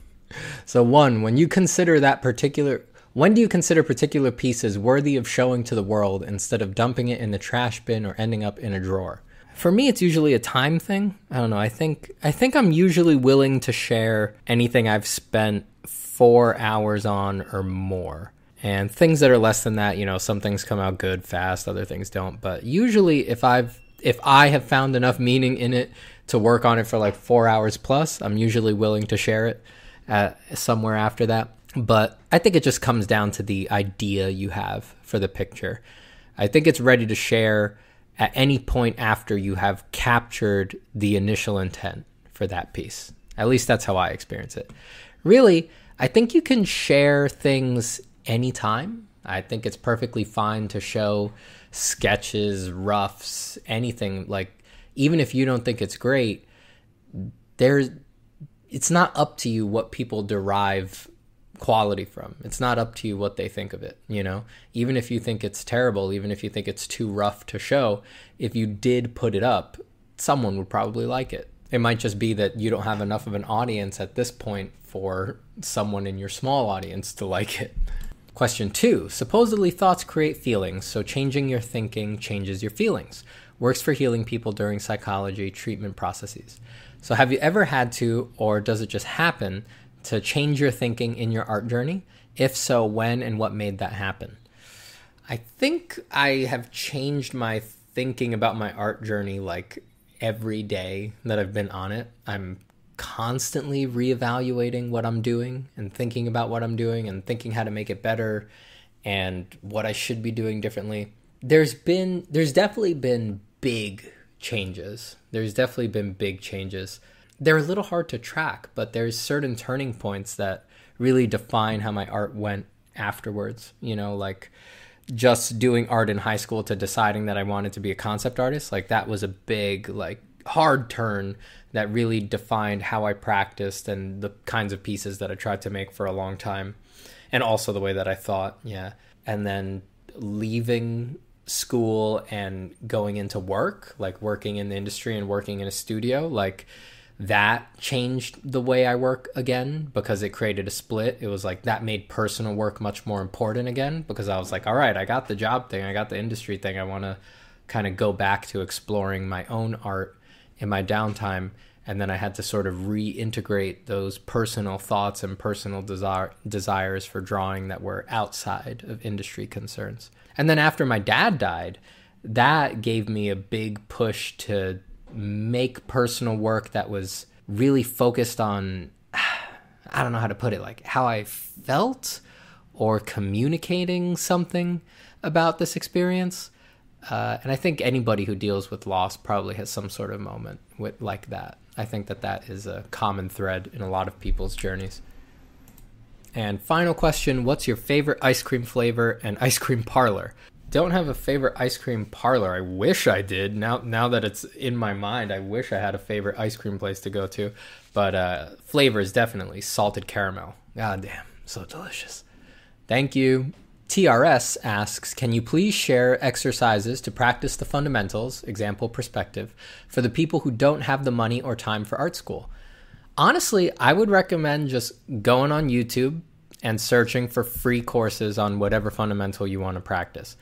A: So one, when you consider that particular when do you consider particular pieces worthy of showing to the world instead of dumping it in the trash bin or ending up in a drawer? For me, it's usually a time thing. I don't know. I think I think I'm usually willing to share anything I've spent four hours on or more. And things that are less than that, you know, some things come out good fast, other things don't. But usually, if I've if I have found enough meaning in it to work on it for like four hours plus, I'm usually willing to share it at somewhere after that. But I think it just comes down to the idea you have for the picture. I think it's ready to share at any point after you have captured the initial intent for that piece. At least that's how I experience it. Really, I think you can share things anytime. I think it's perfectly fine to show sketches, roughs, anything like even if you don't think it's great, there's it's not up to you what people derive quality from. It's not up to you what they think of it, you know? Even if you think it's terrible, even if you think it's too rough to show, if you did put it up, someone would probably like it. It might just be that you don't have enough of an audience at this point for someone in your small audience to like it. Question two Supposedly thoughts create feelings, so changing your thinking changes your feelings. Works for healing people during psychology treatment processes. So, have you ever had to, or does it just happen, to change your thinking in your art journey? If so, when and what made that happen? I think I have changed my thinking about my art journey like every day that I've been on it. I'm constantly reevaluating what I'm doing and thinking about what I'm doing and thinking how to make it better and what I should be doing differently. There's been there's definitely been big changes. There's definitely been big changes. They're a little hard to track, but there's certain turning points that really define how my art went afterwards. You know, like just doing art in high school to deciding that I wanted to be a concept artist, like that was a big like hard turn that really defined how I practiced and the kinds of pieces that I tried to make for a long time and also the way that I thought, yeah. And then leaving school and going into work, like working in the industry and working in a studio, like that changed the way I work again because it created a split. It was like that made personal work much more important again because I was like, all right, I got the job thing, I got the industry thing. I want to kind of go back to exploring my own art in my downtime. And then I had to sort of reintegrate those personal thoughts and personal desire, desires for drawing that were outside of industry concerns. And then after my dad died, that gave me a big push to make personal work that was really focused on I don't know how to put it, like how I felt or communicating something about this experience. Uh, and I think anybody who deals with loss probably has some sort of moment with like that. I think that that is a common thread in a lot of people's journeys. And final question What's your favorite ice cream flavor and ice cream parlor? don't have a favorite ice cream parlor. I wish I did. Now now that it's in my mind, I wish I had a favorite ice cream place to go to. But uh, flavors definitely salted caramel. God damn, so delicious. Thank you. TRS asks, can you please share exercises to practice the fundamentals, example perspective, for the people who don't have the money or time for art school? Honestly, I would recommend just going on YouTube and searching for free courses on whatever fundamental you want to practice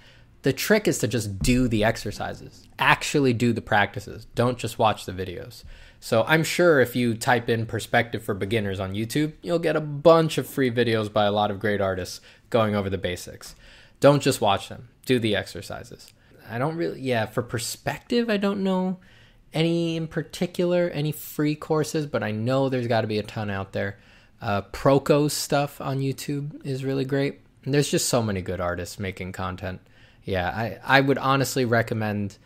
A: the trick is to just do the exercises, actually do the practices. Don't just watch the videos. So I'm sure if you type in perspective for beginners on YouTube, you'll get a bunch of free videos by a lot of great artists going over the basics. Don't just watch them, do the exercises. I don't really, yeah, for perspective, I don't know any in particular, any free courses, but I know there's got to be a ton out there. Uh, Proko's stuff on YouTube is really great. And there's just so many good artists making content yeah, I, I would honestly recommend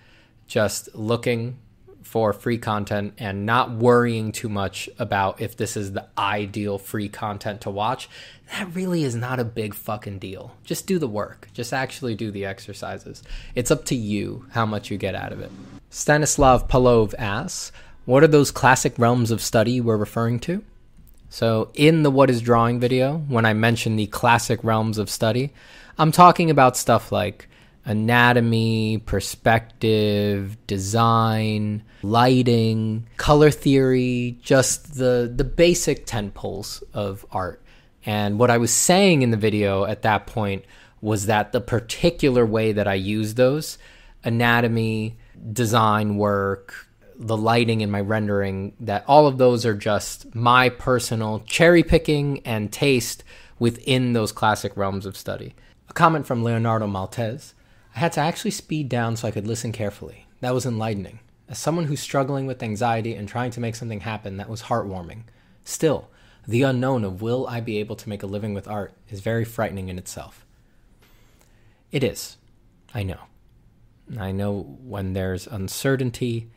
A: just looking for free content and not worrying too much about if this is the ideal free content to watch. That really is not a big fucking deal. Just do the work. Just actually do the exercises. It's up to you how much you get out of it. Stanislav Palov asks, What are those classic realms of study we're referring to? So, in the What is Drawing video, when I mention the classic realms of study, I'm talking about stuff like anatomy, perspective, design, lighting, color theory, just the the basic tent poles of art. And what I was saying in the video at that point was that the particular way that I use those anatomy, design work, the lighting in my rendering, that all of those are just my personal cherry picking and taste within those classic realms of study. A comment from Leonardo Maltese I had to actually speed down so I could listen carefully. That was enlightening. As someone who's struggling with anxiety and trying to make something happen, that was heartwarming. Still, the unknown of will I be able to make a living with art is very frightening in itself. It is. I know. I know when there's uncertainty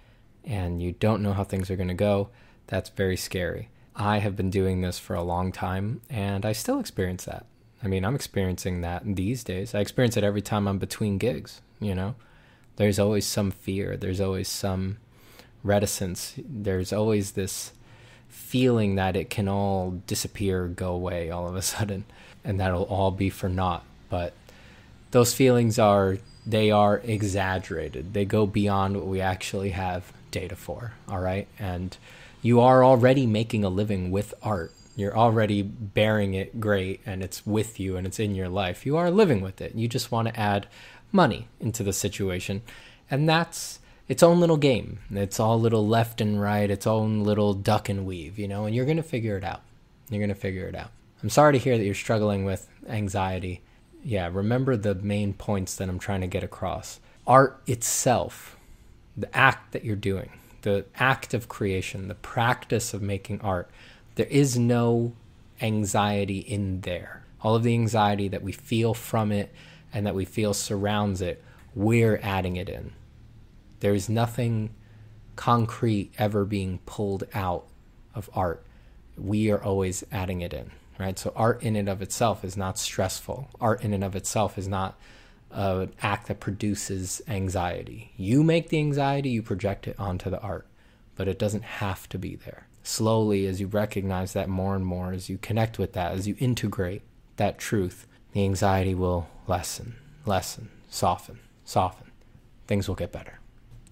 A: and you don't know how things are going to go, that's very scary. I have been doing this for a long time and I still experience that. I mean, I'm experiencing that these days. I experience it every time I'm between gigs, you know? There's always some fear, there's always some reticence, there's always this feeling that it can all disappear, go away all of a sudden, and that'll all be for naught. But those feelings are they are exaggerated. They go beyond what we actually have data for, all right? And you are already making a living with art you're already bearing it great and it's with you and it's in your life. You are living with it. You just want to add money into the situation. And that's its own little game. It's all little left and right, its own little duck and weave, you know, and you're going to figure it out. You're going to figure it out. I'm sorry to hear that you're struggling with anxiety. Yeah, remember the main points that I'm trying to get across. art itself, the act that you're doing, the act of creation, the practice of making art, there is no anxiety in there. All of the anxiety that we feel from it and that we feel surrounds it, we're adding it in. There is nothing concrete ever being pulled out of art. We are always adding it in, right? So, art in and of itself is not stressful. Art in and of itself is not an act that produces anxiety. You make the anxiety, you project it onto the art, but it doesn't have to be there. Slowly, as you recognize that more and more, as you connect with that, as you integrate that truth, the anxiety will lessen, lessen, soften, soften. Things will get better.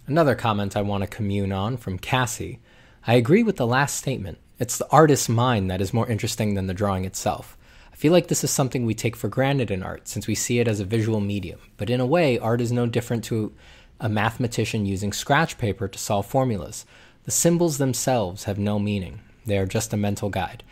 A: Another comment I want to commune on from Cassie. I agree with the last statement. It's the artist's mind that is more interesting than the drawing itself. I feel like this is something we take for granted in art since we see it as a visual medium, but in a way, art is no different to a mathematician using scratch paper to solve formulas. The symbols themselves have no meaning, they are just a mental guide.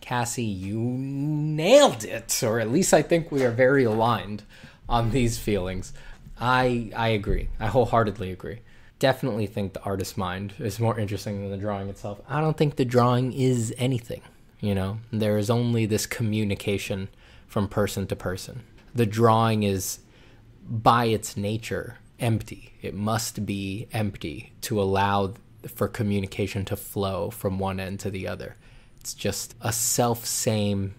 A: Cassie, you nailed it, or at least I think we are very aligned on these feelings. I I agree. I wholeheartedly agree. Definitely think the artist's mind is more interesting than the drawing itself. I don't think the drawing is anything. You know, there is only this communication from person to person. The drawing is, by its nature, empty. It must be empty to allow for communication to flow from one end to the other. It's just a self same,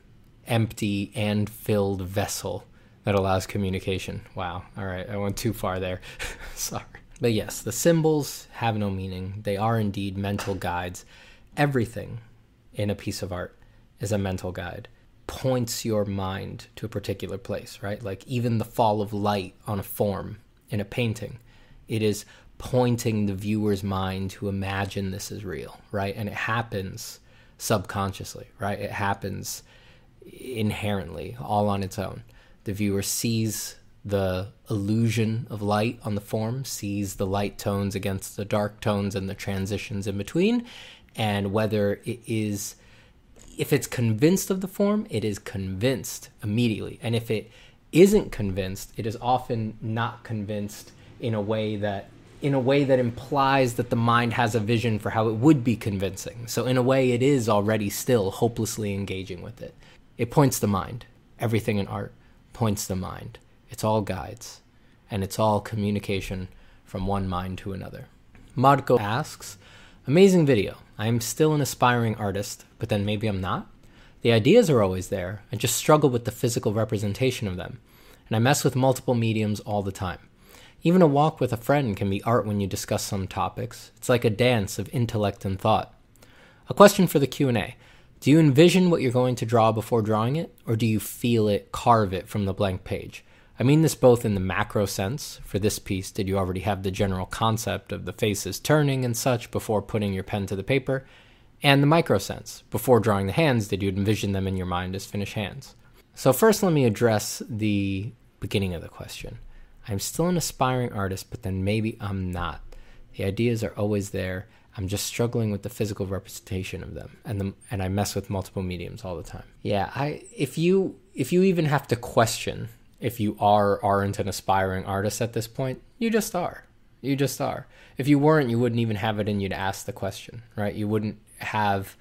A: empty, and filled vessel that allows communication. Wow. All right. I went too far there. Sorry. But yes, the symbols have no meaning. They are indeed mental guides. Everything in a piece of art is a mental guide points your mind to a particular place right like even the fall of light on a form in a painting it is pointing the viewer's mind to imagine this is real right? And it happens subconsciously right? It happens inherently all on its own. The viewer sees the illusion of light on the form, sees the light tones against the dark tones and the transitions in between, and whether it is if it's convinced of the form, it is convinced immediately. And if it isn't convinced, it is often not convinced in a way that in a way that implies that the mind has a vision for how it would be convincing. So in a way it is already still hopelessly engaging with it. It points the mind. Everything in art points the mind. It's all guides and it's all communication from one mind to another. Marco asks, Amazing video. I am still an aspiring artist, but then maybe I'm not. The ideas are always there. I just struggle with the physical representation of them. And I mess with multiple mediums all the time. Even a walk with a friend can be art when you discuss some topics. It's like a dance of intellect and thought. A question for the Q&A. Do you envision what you're going to draw before drawing it, or do you feel it, carve it from the blank page? I mean this both in the macro sense. For this piece, did you already have the general concept of the faces turning and such before putting your pen to the paper? And the micro sense. Before drawing the hands, did you envision them in your mind as finished hands? So, first, let me address the beginning of the question. I'm still an aspiring artist, but then maybe I'm not. The ideas are always there. I'm just struggling with the physical representation of them, and the, and I mess with multiple mediums all the time. Yeah, I if you if you even have to question if you are aren't an aspiring artist at this point, you just are. You just are. If you weren't, you wouldn't even have it in you to ask the question, right? You wouldn't have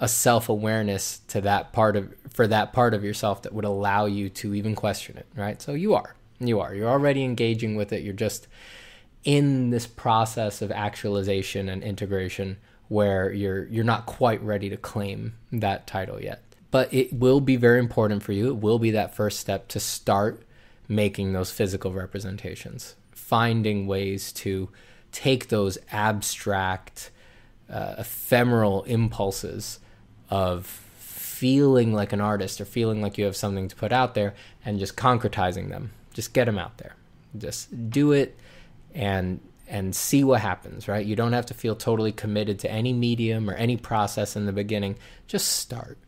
A: a self-awareness to that part of for that part of yourself that would allow you to even question it, right? So you are. You are. You're already engaging with it. You're just in this process of actualization and integration where you're you're not quite ready to claim that title yet but it will be very important for you. It will be that first step to start making those physical representations, finding ways to take those abstract, uh, ephemeral impulses of feeling like an artist or feeling like you have something to put out there and just concretizing them. Just get them out there. Just do it and and see what happens, right? You don't have to feel totally committed to any medium or any process in the beginning. Just start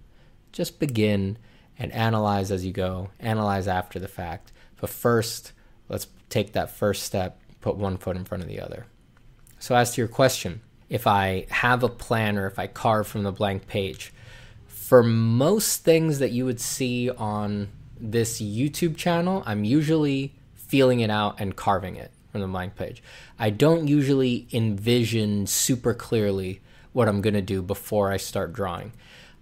A: just begin and analyze as you go, analyze after the fact. But first, let's take that first step, put one foot in front of the other. So, as to your question, if I have a plan or if I carve from the blank page, for most things that you would see on this YouTube channel, I'm usually feeling it out and carving it. from the blank page. I don't usually envision super clearly what I'm going to do before I start drawing.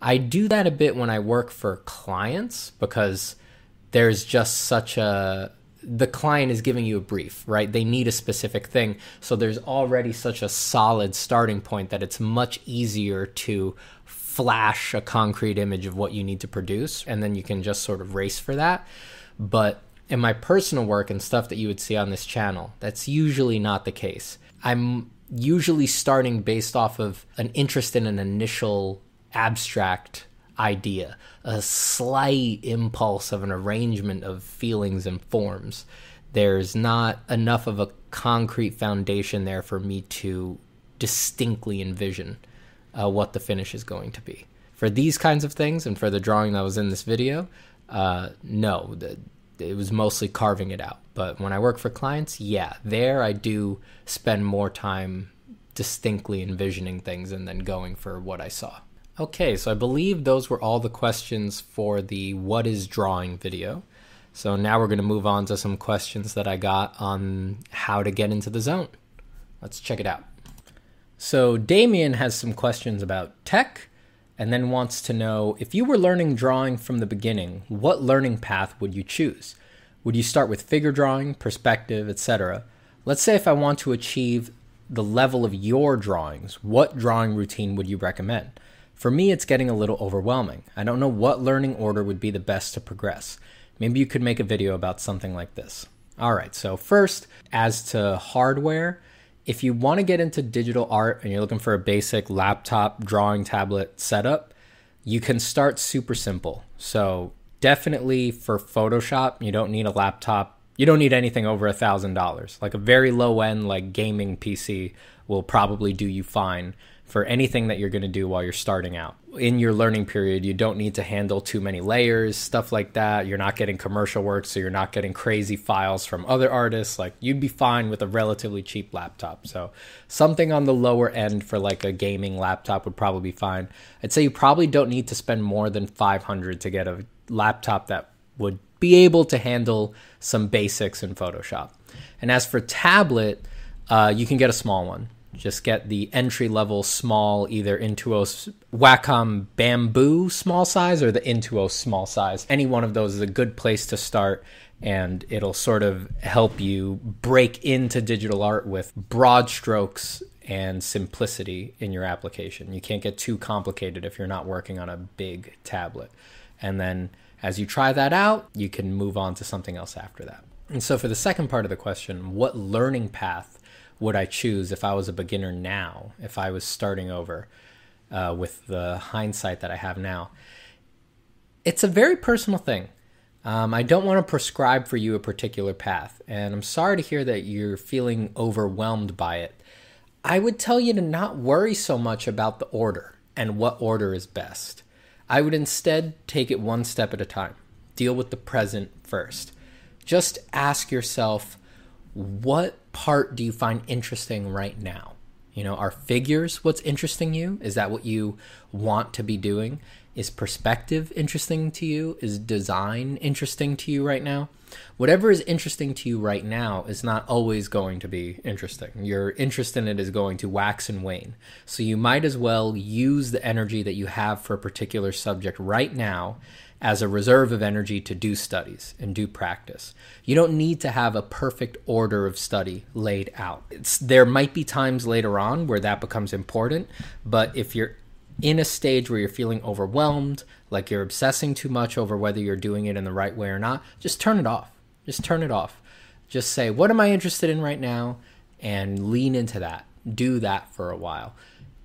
A: I do that a bit when I work for clients because there's just such a the client is giving you a brief, right? They need a specific thing. So there's already such a solid starting point that it's much easier to flash a concrete image of what you need to produce and then you can just sort of race for that. But in my personal work and stuff that you would see on this channel, that's usually not the case. I'm usually starting based off of an interest in an initial abstract idea, a slight impulse of an arrangement of feelings and forms. There's not enough of a concrete foundation there for me to distinctly envision uh, what the finish is going to be. For these kinds of things, and for the drawing that was in this video, uh, no, the, it was mostly carving it out. But when I work for clients, yeah, there I do spend more time distinctly envisioning things and then going for what I saw. Okay, so I believe those were all the questions for the What is Drawing video. So now we're going to move on to some questions that I got on how to get into the zone. Let's check it out. So Damien has some questions about tech and then wants to know if you were learning drawing from the beginning, what learning path would you choose? Would you start with figure drawing, perspective, etc.? Let's say if I want to achieve the level of your drawings, what drawing routine would you recommend? For me, it's getting a little overwhelming. I don't know what learning order would be the best to progress. Maybe you could make a video about something like this. All right, so first, as to hardware, if you want to get into digital art and you're looking for a basic laptop drawing tablet setup, you can start super simple. So, definitely for Photoshop, you don't need a laptop. You don't need anything over a thousand dollars. Like a very low end, like gaming PC will probably do you fine for anything that you're going to do while you're starting out. In your learning period, you don't need to handle too many layers, stuff like that. You're not getting commercial work, so you're not getting crazy files from other artists. Like you'd be fine with a relatively cheap laptop. So, something on the lower end for like a gaming laptop would probably be fine. I'd say you probably don't need to spend more than 500 to get a laptop that would be able to handle some basics in Photoshop. And as for tablet, uh, you can get a small one. Just get the entry level small, either Intuos Wacom Bamboo small size or the Intuos small size. Any one of those is a good place to start, and it'll sort of help you break into digital art with broad strokes and simplicity in your application. You can't get too complicated if you're not working on a big tablet. And then as you try that out, you can move on to something else after that. And so, for the second part of the question, what learning path would I choose if I was a beginner now, if I was starting over uh, with the hindsight that I have now? It's a very personal thing. Um, I don't want to prescribe for you a particular path, and I'm sorry to hear that you're feeling overwhelmed by it. I would tell you to not worry so much about the order and what order is best. I would instead take it one step at a time. Deal with the present first. Just ask yourself, what part do you find interesting right now? You know, are figures what's interesting you? Is that what you want to be doing? Is perspective interesting to you? Is design interesting to you right now? Whatever is interesting to you right now is not always going to be interesting. Your interest in it is going to wax and wane. So you might as well use the energy that you have for a particular subject right now as a reserve of energy to do studies and do practice. You don't need to have a perfect order of study laid out. It's, there might be times later on where that becomes important, but if you're in a stage where you're feeling overwhelmed, like you're obsessing too much over whether you're doing it in the right way or not, just turn it off. Just turn it off. Just say, what am I interested in right now? And lean into that. Do that for a while.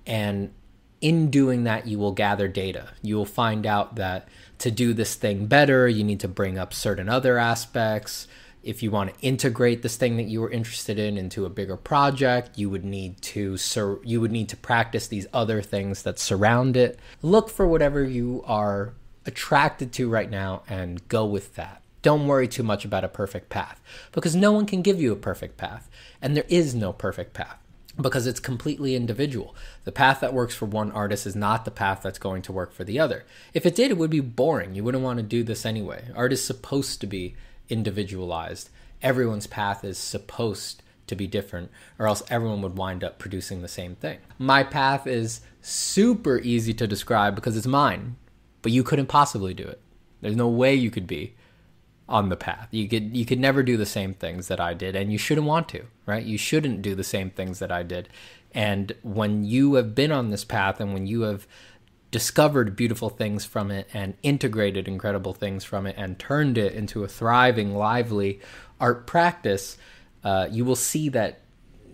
A: And in doing that, you will gather data. You will find out that to do this thing better, you need to bring up certain other aspects. If you want to integrate this thing that you were interested in into a bigger project, you would need to sur- you would need to practice these other things that surround it. Look for whatever you are attracted to right now and go with that. Don't worry too much about a perfect path because no one can give you a perfect path and there is no perfect path because it's completely individual. The path that works for one artist is not the path that's going to work for the other. If it did, it would be boring. You wouldn't want to do this anyway. Art is supposed to be individualized. Everyone's path is supposed to be different, or else everyone would wind up producing the same thing. My path is super easy to describe because it's mine, but you couldn't possibly do it. There's no way you could be on the path. You could you could never do the same things that I did and you shouldn't want to, right? You shouldn't do the same things that I did. And when you have been on this path and when you have discovered beautiful things from it and integrated incredible things from it and turned it into a thriving, lively art practice, uh, you will see that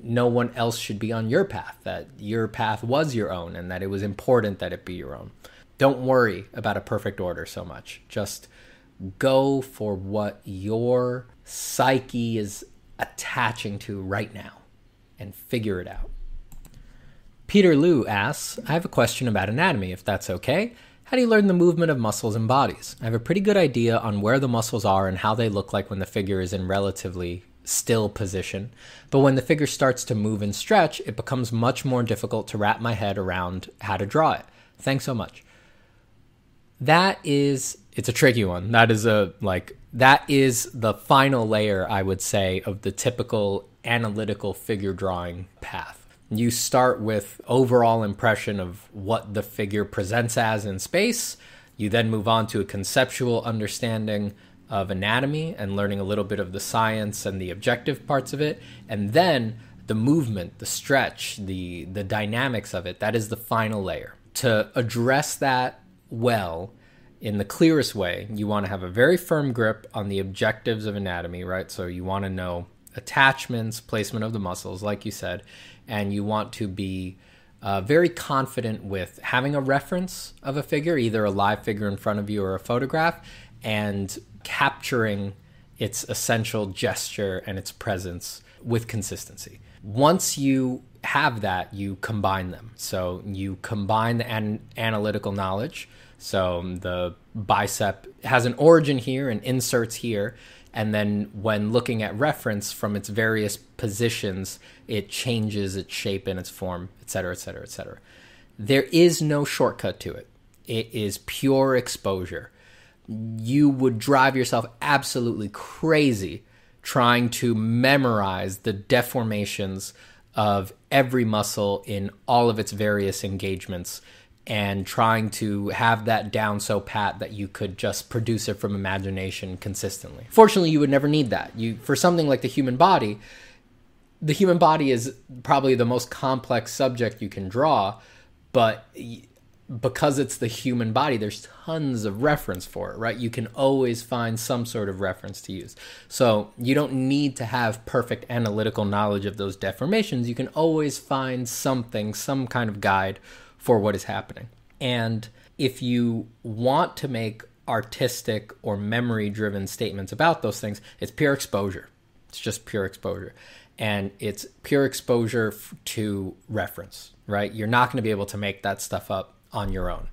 A: no one else should be on your path, that your path was your own and that it was important that it be your own. Don't worry about a perfect order so much. Just go for what your psyche is attaching to right now and figure it out. Peter Liu asks, I have a question about anatomy, if that's okay. How do you learn the movement of muscles and bodies? I have a pretty good idea on where the muscles are and how they look like when the figure is in relatively still position. But when the figure starts to move and stretch, it becomes much more difficult to wrap my head around how to draw it. Thanks so much. That is it's a tricky one. That is a like that is the final layer I would say of the typical analytical figure drawing path. You start with overall impression of what the figure presents as in space. You then move on to a conceptual understanding of anatomy and learning a little bit of the science and the objective parts of it, and then the movement, the stretch, the the dynamics of it. That is the final layer. To address that well in the clearest way, you want to have a very firm grip on the objectives of anatomy, right? So you want to know attachments, placement of the muscles, like you said, and you want to be uh, very confident with having a reference of a figure, either a live figure in front of you or a photograph, and capturing its essential gesture and its presence with consistency. Once you have that, you combine them. So you combine the an- analytical knowledge. So um, the bicep has an origin here and inserts here and then when looking at reference from its various positions it changes its shape and its form etc etc etc there is no shortcut to it. It is pure exposure. You would drive yourself absolutely crazy trying to memorize the deformations of every muscle in all of its various engagements and trying to have that down so pat that you could just produce it from imagination consistently. Fortunately, you would never need that. You for something like the human body, the human body is probably the most complex subject you can draw, but because it's the human body, there's tons of reference for it, right? You can always find some sort of reference to use. So you don't need to have perfect analytical knowledge of those deformations. You can always find something, some kind of guide for what is happening. And if you want to make artistic or memory driven statements about those things, it's pure exposure. It's just pure exposure. And it's pure exposure to reference, right? You're not going to be able to make that stuff up on your own.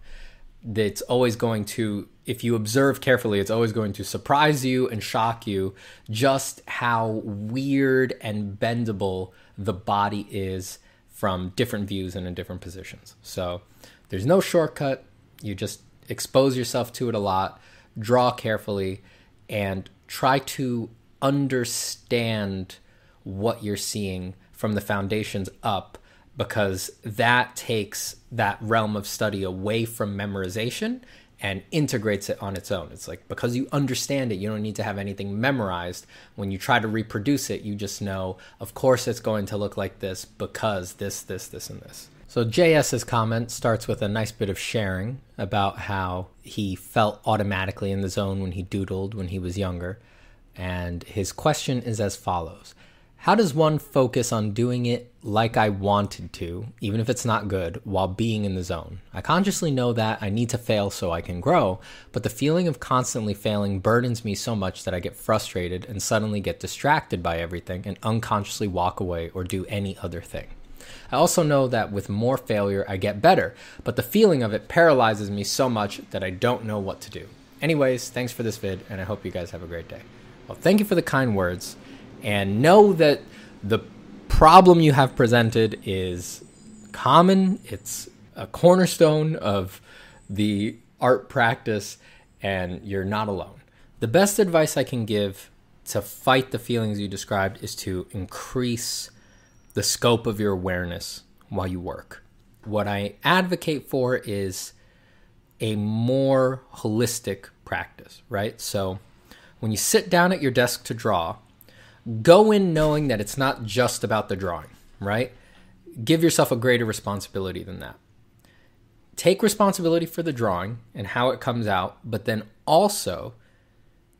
A: It's always going to, if you observe carefully, it's always going to surprise you and shock you just how weird and bendable the body is from different views and in different positions. So there's no shortcut. You just expose yourself to it a lot, draw carefully, and try to understand what you're seeing from the foundations up because that takes that realm of study away from memorization and integrates it on its own. It's like because you understand it, you don't need to have anything memorized. When you try to reproduce it, you just know, of course, it's going to look like this because this, this, this, and this. So JS's comment starts with a nice bit of sharing about how he felt automatically in the zone when he doodled when he was younger. And his question is as follows how does one focus on doing it like I wanted to, even if it's not good, while being in the zone? I consciously know that I need to fail so I can grow, but the feeling of constantly failing burdens me so much that I get frustrated and suddenly get distracted by everything and unconsciously walk away or do any other thing. I also know that with more failure, I get better, but the feeling of it paralyzes me so much that I don't know what to do. Anyways, thanks for this vid, and I hope you guys have a great day. Well, thank you for the kind words and know that the problem you have presented is common. It's a cornerstone of the art practice, and you're not alone. The best advice I can give to fight the feelings you described is to increase the scope of your awareness while you work. What I advocate for is a more holistic practice, right? So when you sit down at your desk to draw, go in knowing that it's not just about the drawing, right? Give yourself a greater responsibility than that. Take responsibility for the drawing and how it comes out, but then also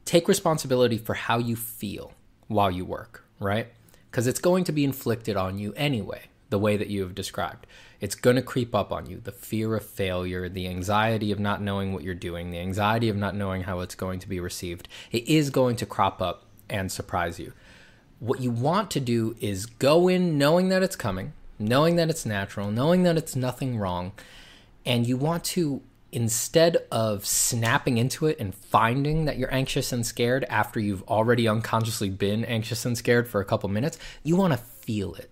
A: take responsibility for how you feel while you work, right? Because it's going to be inflicted on you anyway, the way that you have described. It's going to creep up on you the fear of failure, the anxiety of not knowing what you're doing, the anxiety of not knowing how it's going to be received. It is going to crop up and surprise you. What you want to do is go in knowing that it's coming, knowing that it's natural, knowing that it's nothing wrong, and you want to instead of snapping into it and finding that you're anxious and scared after you've already unconsciously been anxious and scared for a couple minutes, you want to feel it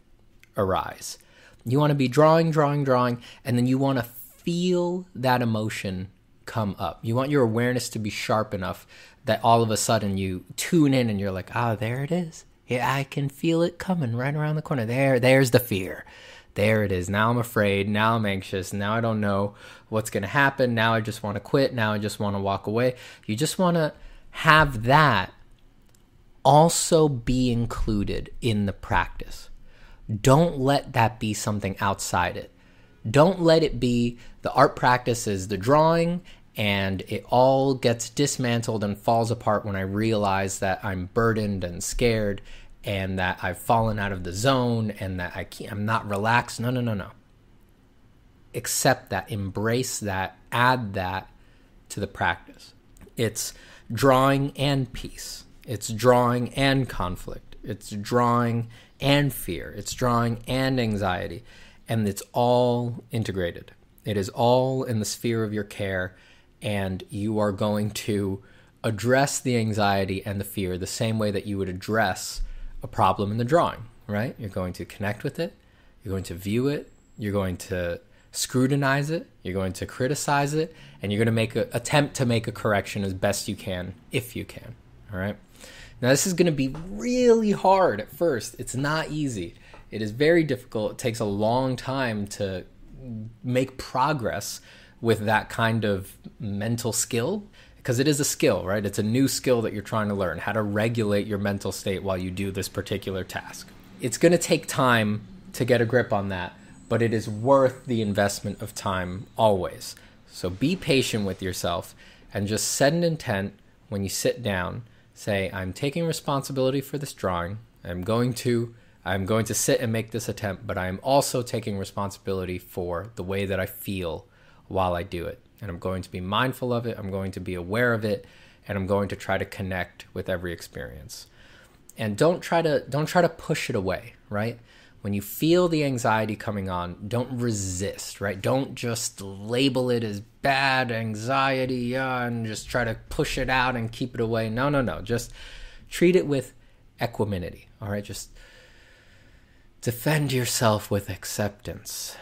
A: arise. You want to be drawing, drawing, drawing, and then you want to feel that emotion come up. You want your awareness to be sharp enough that all of a sudden you tune in and you're like, ah, oh, there it is. Yeah, I can feel it coming right around the corner. There, there's the fear there it is. Now I'm afraid. Now I'm anxious. Now I don't know what's going to happen. Now I just want to quit. Now I just want to walk away. You just want to have that also be included in the practice. Don't let that be something outside it. Don't let it be the art practice is the drawing and it all gets dismantled and falls apart when I realize that I'm burdened and scared and that I've fallen out of the zone and that I can't, I'm not relaxed. No, no, no, no. Accept that, embrace that, add that to the practice. It's drawing and peace. It's drawing and conflict. It's drawing and fear. It's drawing and anxiety. And it's all integrated. It is all in the sphere of your care. And you are going to address the anxiety and the fear the same way that you would address a problem in the drawing, right? You're going to connect with it, you're going to view it, you're going to scrutinize it, you're going to criticize it, and you're going to make an attempt to make a correction as best you can, if you can. All right. Now, this is going to be really hard at first. It's not easy. It is very difficult. It takes a long time to make progress with that kind of mental skill because it is a skill, right? It's a new skill that you're trying to learn how to regulate your mental state while you do this particular task. It's going to take time to get a grip on that, but it is worth the investment of time always. So be patient with yourself and just set an intent when you sit down. Say, I'm taking responsibility for this drawing. I'm going to I'm going to sit and make this attempt, but I am also taking responsibility for the way that I feel while I do it and I'm going to be mindful of it. I'm going to be aware of it, and I'm going to try to connect with every experience. And don't try to don't try to push it away, right? When you feel the anxiety coming on, don't resist, right? Don't just label it as bad anxiety and just try to push it out and keep it away. No, no, no. Just treat it with equanimity, all right? Just defend yourself with acceptance.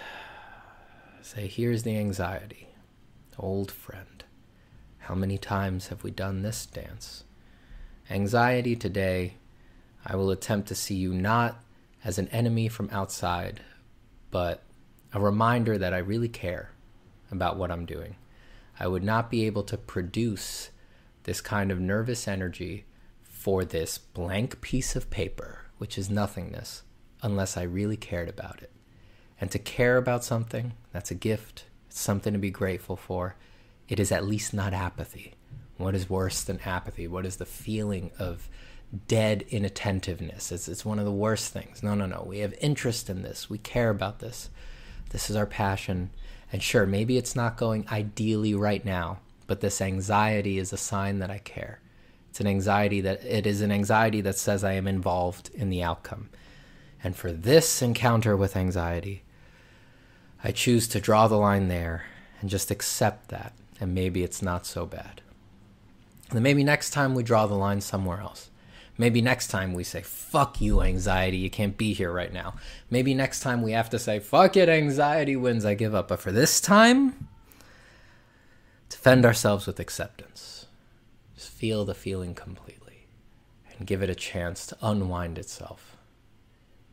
A: Say, here's the anxiety Old friend, how many times have we done this dance? Anxiety today, I will attempt to see you not as an enemy from outside, but a reminder that I really care about what I'm doing. I would not be able to produce this kind of nervous energy for this blank piece of paper, which is nothingness, unless I really cared about it. And to care about something, that's a gift. It's something to be grateful for. It is at least not apathy. What is worse than apathy? What is the feeling of dead inattentiveness? It's, it's one of the worst things. No, no, no. We have interest in this. We care about this. This is our passion. And sure, maybe it's not going ideally right now, but this anxiety is a sign that I care. It's an anxiety that it is an anxiety that says I am involved in the outcome. And for this encounter with anxiety, I choose to draw the line there and just accept that. And maybe it's not so bad. And maybe next time we draw the line somewhere else. Maybe next time we say, fuck you, anxiety, you can't be here right now. Maybe next time we have to say, fuck it, anxiety wins, I give up. But for this time, defend ourselves with acceptance. Just feel the feeling completely. And give it a chance to unwind itself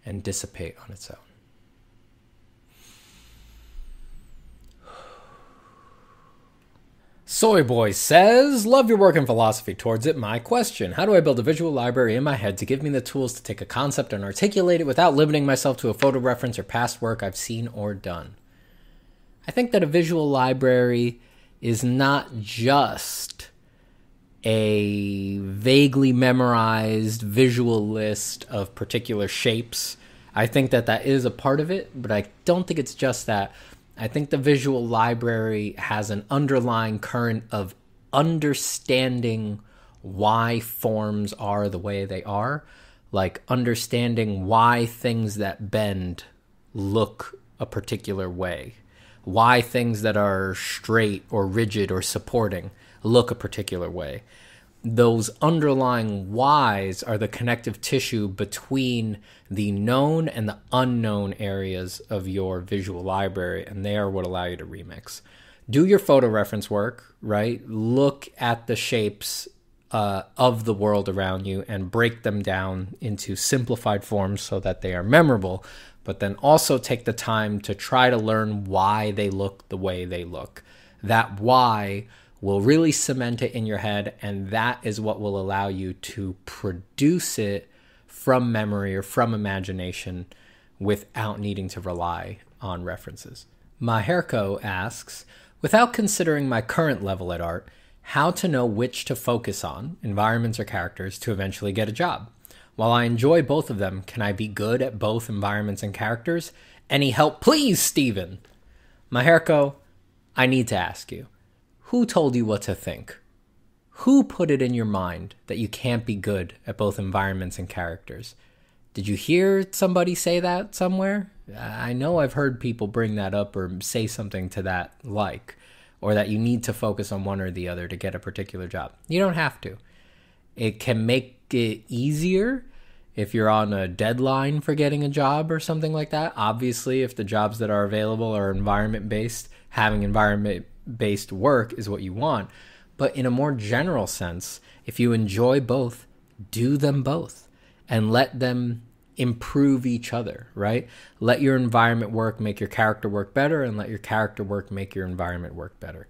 A: and dissipate on its own. Soy Boy says, Love your work and philosophy towards it. My question How do I build a visual library in my head to give me the tools to take a concept and articulate it without limiting myself to a photo reference or past work I've seen or done? I think that a visual library is not just a vaguely memorized visual list of particular shapes. I think that that is a part of it, but I don't think it's just that. I think the visual library has an underlying current of understanding why forms are the way they are, like understanding why things that bend look a particular way, why things that are straight or rigid or supporting look a particular way those underlying whys are the connective tissue between the known and the unknown areas of your visual library, and they are what allow you to remix. Do your photo reference work, right? Look at the shapes uh, of the world around you and break them down into simplified forms so that they are memorable, but then also take the time to try to learn why they look the way they look. That why will really cement it in your head, and that is what will allow you to produce it from memory or from imagination without needing to rely on references. Maherko asks, without considering my current level at art, how to know which to focus on, environments or characters, to eventually get a job. While I enjoy both of them, can I be good at both environments and characters? Any help, please, Stephen? Maherko, I need to ask you who told you what to think? Who put it in your mind that you can't be good at both environments and characters? Did you hear somebody say that somewhere? I know I've heard people bring that up or say something to that like, or that you need to focus on one or the other to get a particular job. You don't have to. It can make it easier if you're on a deadline for getting a job or something like that. Obviously, if the jobs that are available are environment based, having environment based work is what you want. But in a more general sense, if you enjoy both, do them both and let them improve each other, right? Let your environment work make your character work better, and let your character work make your environment work better.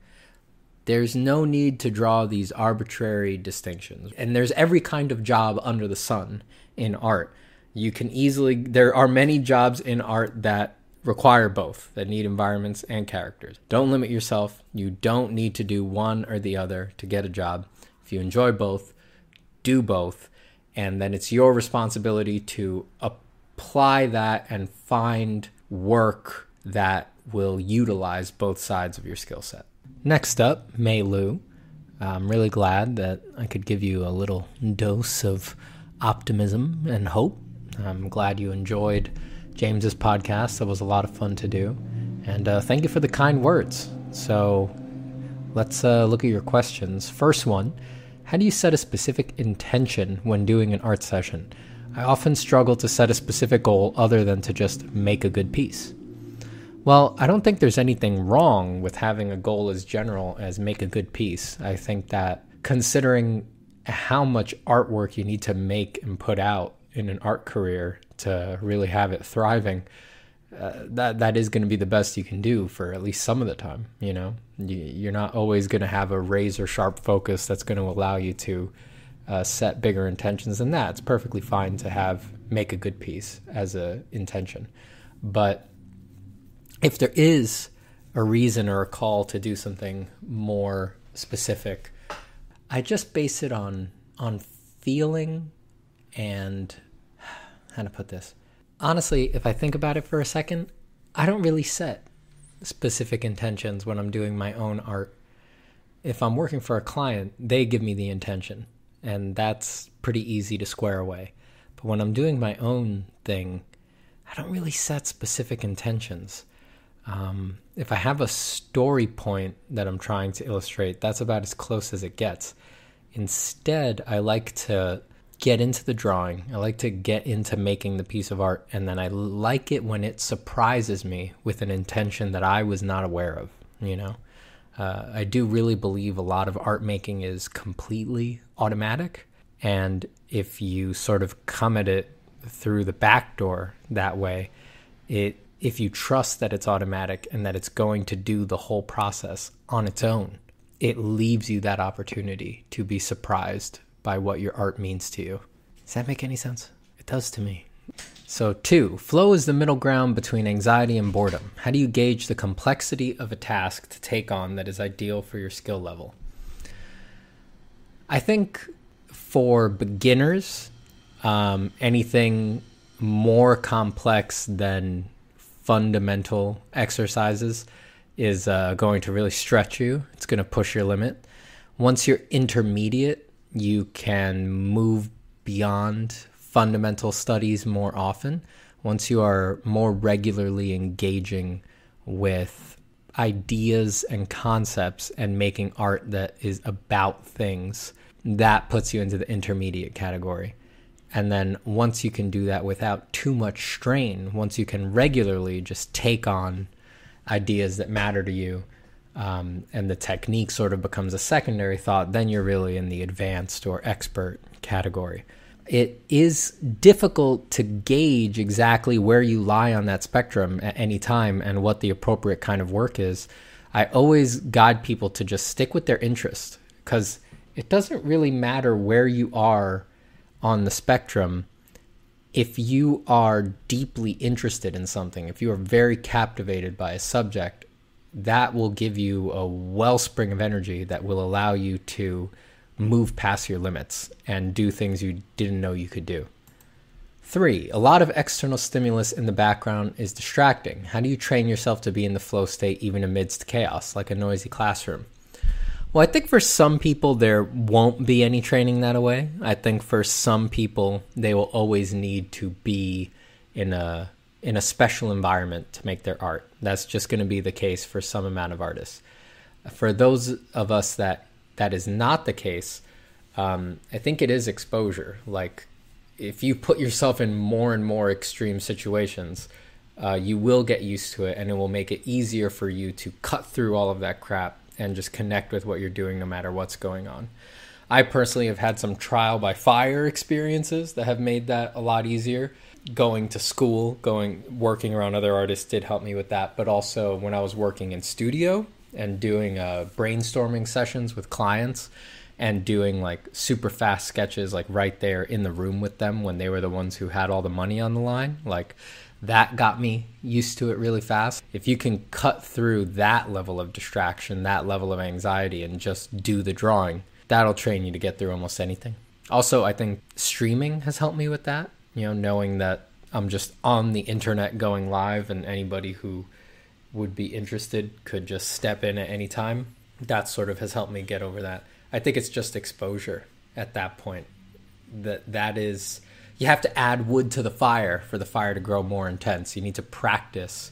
A: There's no need to draw these arbitrary distinctions. And there's every kind of job under the sun in art. You can easily, there are many jobs in art that require both that need environments and characters. Don't limit yourself. You don't need to do one or the other to get a job. If you enjoy both, do both. And then it's your responsibility to apply that and find work that will utilize both sides of your skill set. Next up, Mei Lu. I'm really glad that I could give you a little dose of optimism and hope. I'm glad you enjoyed James's podcast. That was a lot of fun to do. And uh, thank you for the kind words. So let's uh, look at your questions. First one How do you set a specific intention when doing an art session? I often struggle to set a specific goal other than to just make a good piece. Well, I don't think there's anything wrong with having a goal as general as make a good piece. I think that considering how much artwork you need to make and put out in an art career to really have it thriving, uh, that that is going to be the best you can do for at least some of the time. You know, you, are not always going to have a razor sharp focus that's going to allow you to uh, set bigger intentions than that. It's perfectly fine to have make a good piece as a intention, but if there is a reason or a call to do something more specific, I just base it on on feeling and how to put this. Honestly, if I think about it for a second, I don't really set specific intentions when I'm doing my own art. If I'm working for a client, they give me the intention, and that's pretty easy to square away. But when I'm doing my own thing, I don't really set specific intentions. Um, if I have a story point that I'm trying to illustrate, that's about as close as it gets. Instead, I like to get into the drawing. I like to get into making the piece of art, and then I like it when it surprises me with an intention that I was not aware of. You know, uh, I do really believe a lot of art making is completely automatic, And if you sort of come at it through the back door that way, it if you trust that it's automatic and that it's going to do the whole process on its own, it leaves you that opportunity to be surprised by what your art means to you. Does that make any sense? It does to me. So, two, flow is the middle ground between anxiety and boredom. How do you gauge the complexity of a task to take on that is ideal for your skill level? I think for beginners, um, anything more complex than fundamental exercises is uh, going to really stretch you. It's going to push your limit. Once you're intermediate, you can move beyond fundamental studies more often. Once you are more regularly engaging with ideas and concepts and making art that is about things, that puts you into the intermediate category. And then once you can do that without too much strain, once you can regularly just take on ideas that matter to you, um, and the technique sort of becomes a secondary thought, then you're really in the advanced or expert category. It is difficult to gauge exactly where you lie on that spectrum at any time and what the appropriate kind of work is. I always guide people to just stick with their interest because it doesn't really matter where you are on the spectrum, if you are deeply interested in something, if you are very captivated by a subject, that will give you a wellspring of energy that will allow you to move past your limits and do things you didn't know you could do. Three, a lot of external stimulus in the background is distracting. How do you train yourself to be in the flow state even amidst chaos, like a noisy classroom? Well, I think for some people there won't be any training that way. I think for some people they will always need to be in a in a special environment to make their art. That's just going to be the case for some amount of artists. For those of us that that is not the case, um, I think it is exposure. Like if you put yourself in more and more extreme situations, uh, you will get used to it, and it will make it easier for you to cut through all of that crap and just connect with what you're doing no matter what's going on. I personally have had some trial by fire experiences that have made that a lot easier. Going to school, going working around other artists did help me with that, but also when I was working in studio and doing uh, brainstorming sessions with clients and doing like super fast sketches like right there in the room with them when they were the ones who had all the money on the line like that got me used to it really fast. If you can cut through that level of distraction, that level of anxiety, and just do the drawing, that'll train you to get through almost anything. Also, I think streaming has helped me with that. You know, knowing that I'm just on the internet going live and anybody who would be interested could just step in at any time. That sort of has helped me get over that. I think it's just exposure at that point. That that is you have to add wood to the fire for the fire to grow more intense. You need to practice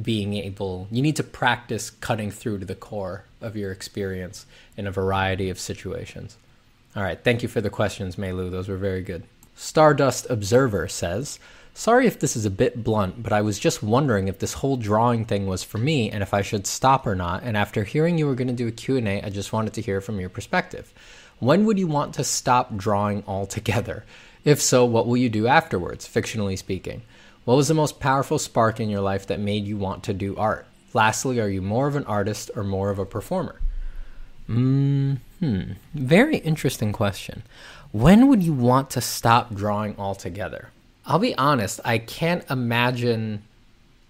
A: being able, you need to practice cutting through to the core of your experience in a variety of situations. All right, thank you for the questions, Meilu. Those were very good. Stardust Observer says, Sorry if this is a bit blunt, but I was just wondering if this whole drawing thing was for me and if I should stop or not. And after hearing you were going to do a Q&A, I just wanted to hear from your perspective. When would you want to stop drawing altogether? If so, what will you do afterwards, fictionally speaking? What was the most powerful spark in your life that made you want to do art? Lastly, are you more of an artist or more of a performer? Hmm. Very interesting question. When would you want to stop drawing altogether? I'll be honest, I can't imagine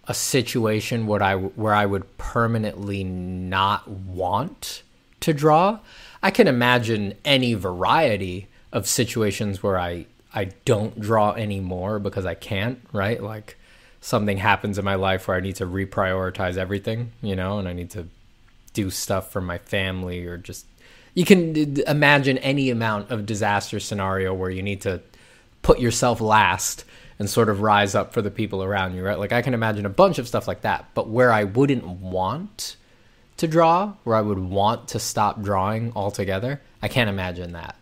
A: a situation where I where I would permanently not want to draw. I can imagine any variety of situations where I I don't draw anymore because I can't, right? Like something happens in my life where I need to reprioritize everything, you know, and I need to do stuff for my family or just you can imagine any amount of disaster scenario where you need to put yourself last and sort of rise up for the people around you, right? Like I can imagine a bunch of stuff like that, but where I wouldn't want to draw, where I would want to stop drawing altogether, I can't imagine that.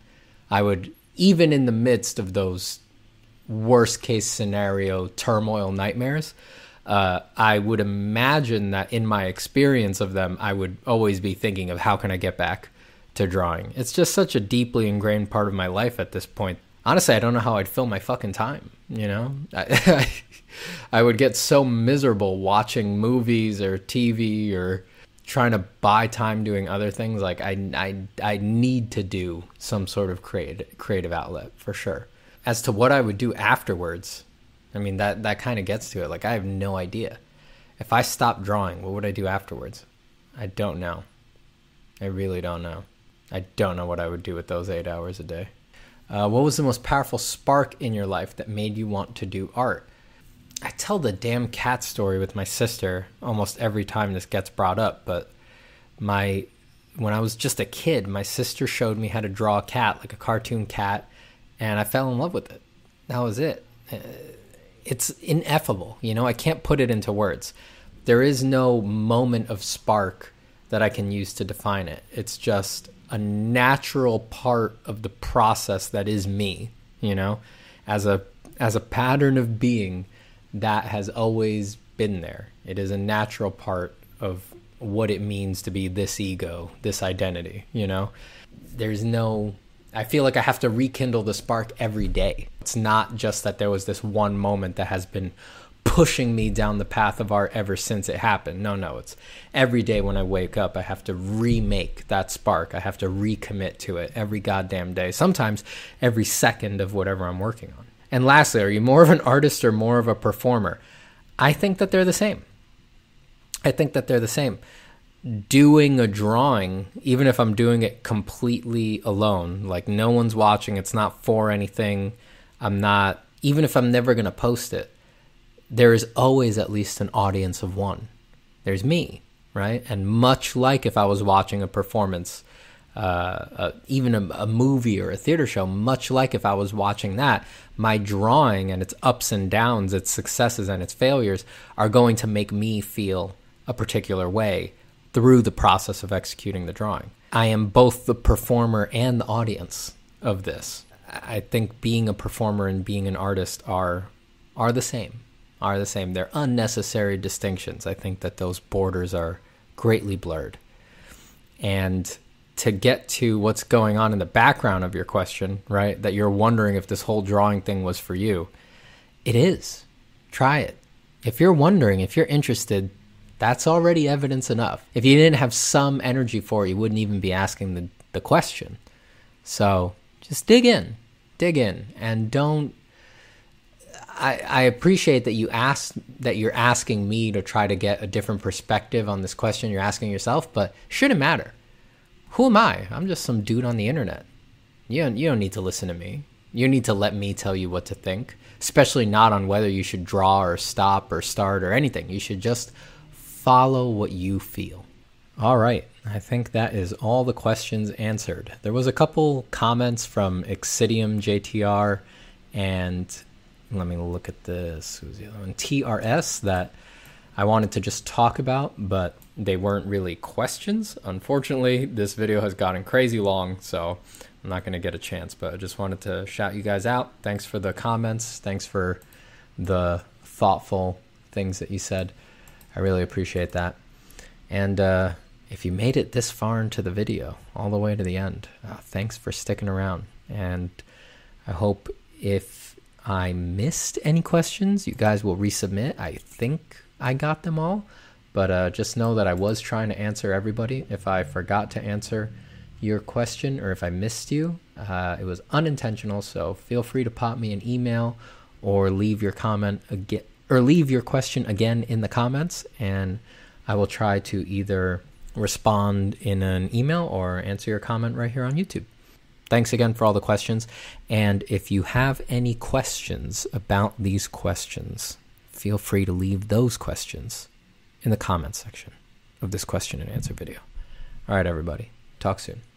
A: I would even in the midst of those worst case scenario turmoil nightmares, uh, I would imagine that in my experience of them, I would always be thinking of how can I get back to drawing. It's just such a deeply ingrained part of my life at this point. Honestly, I don't know how I'd fill my fucking time, you know? I, I would get so miserable watching movies or TV or trying to buy time doing other things. Like I, I, I need to do some sort of creative creative outlet for sure. As to what I would do afterwards, I mean that that kind of gets to it. Like I have no idea. If I stopped drawing, what would I do afterwards? I don't know. I really don't know. I don't know what I would do with those eight hours a day. Uh, what was the most powerful spark in your life that made you want to do art? I tell the damn cat story with my sister almost every time this gets brought up, but my when I was just a kid, my sister showed me how to draw a cat, like a cartoon cat, and I fell in love with it. That was it. Uh, it's ineffable, you know, I can't put it into words. There is no moment of spark that I can use to define it. It's just a natural part of the process that is me, you know, as a as a pattern of being that has always been there. It is a natural part of what it means to be this ego, this identity, you know? There's no I feel like I have to rekindle the spark every day. It's not just that there was this one moment that has been pushing me down the path of art ever since it happened. No, no, it's every day when I wake up, I have to remake that spark. I have to recommit to it every goddamn day, sometimes every second of whatever I'm working on. And lastly, are you more of an artist or more of a performer? I think that they're the same. I think that they're the same. Doing a drawing, even if I'm doing it completely alone, like no one's watching, it's not for anything, I'm not, even if I'm never going to post it, there is always at least an audience of one. There's me, right? And much like if I was watching a performance, uh, uh, even a, a, movie or a theater show, much like if I was watching that, my drawing and its ups and downs, its successes and its failures are going to make me feel a particular way through the process of executing the drawing. I am both the performer and the audience of this. I think being a performer and being an artist are are the same are the same. They're unnecessary distinctions. I think that those borders are greatly blurred. And to get to what's going on in the background of your question, right? That you're wondering if this whole drawing thing was for you. It is. Try it. If you're wondering, if you're interested, that's already evidence enough. If you didn't have some energy for it, you wouldn't even be asking the, the question. So just dig in, dig in, and don't I, I appreciate that you asked that you're asking me to try to get a different perspective on this question you're asking yourself, but shouldn't matter. Who am I? I'm just some dude on the internet. You don't, you don't need to listen to me. You need to let me tell you what to think, especially not on whether you should draw or stop or start or anything. You should just follow what you feel. All right. I think that is all the questions answered. There was a couple comments from Exidium JTR and let me look at this. Who's the other one? TRS that I wanted to just talk about, but they weren't really questions. Unfortunately, this video has gotten crazy long, so I'm not going to get a chance, but I just wanted to shout you guys out. Thanks for the comments. Thanks for the thoughtful things that you said. I really appreciate that. And uh, if you made it this far into the video, all the way to the end, uh, thanks for sticking around. And I hope if I missed any questions, you guys will resubmit. I think I got them all, but uh, just know that I was trying to answer everybody. If I forgot to answer your question or if I missed you, uh, it was unintentional. So feel free to pop me an email or leave your comment again or leave your question again in the comments, and I will try to either respond in an email or answer your comment right here on YouTube. Thanks again for all the questions. And if you have any questions about these questions, feel free to leave those questions in the comments section of this question and answer video. All right, everybody. Talk soon.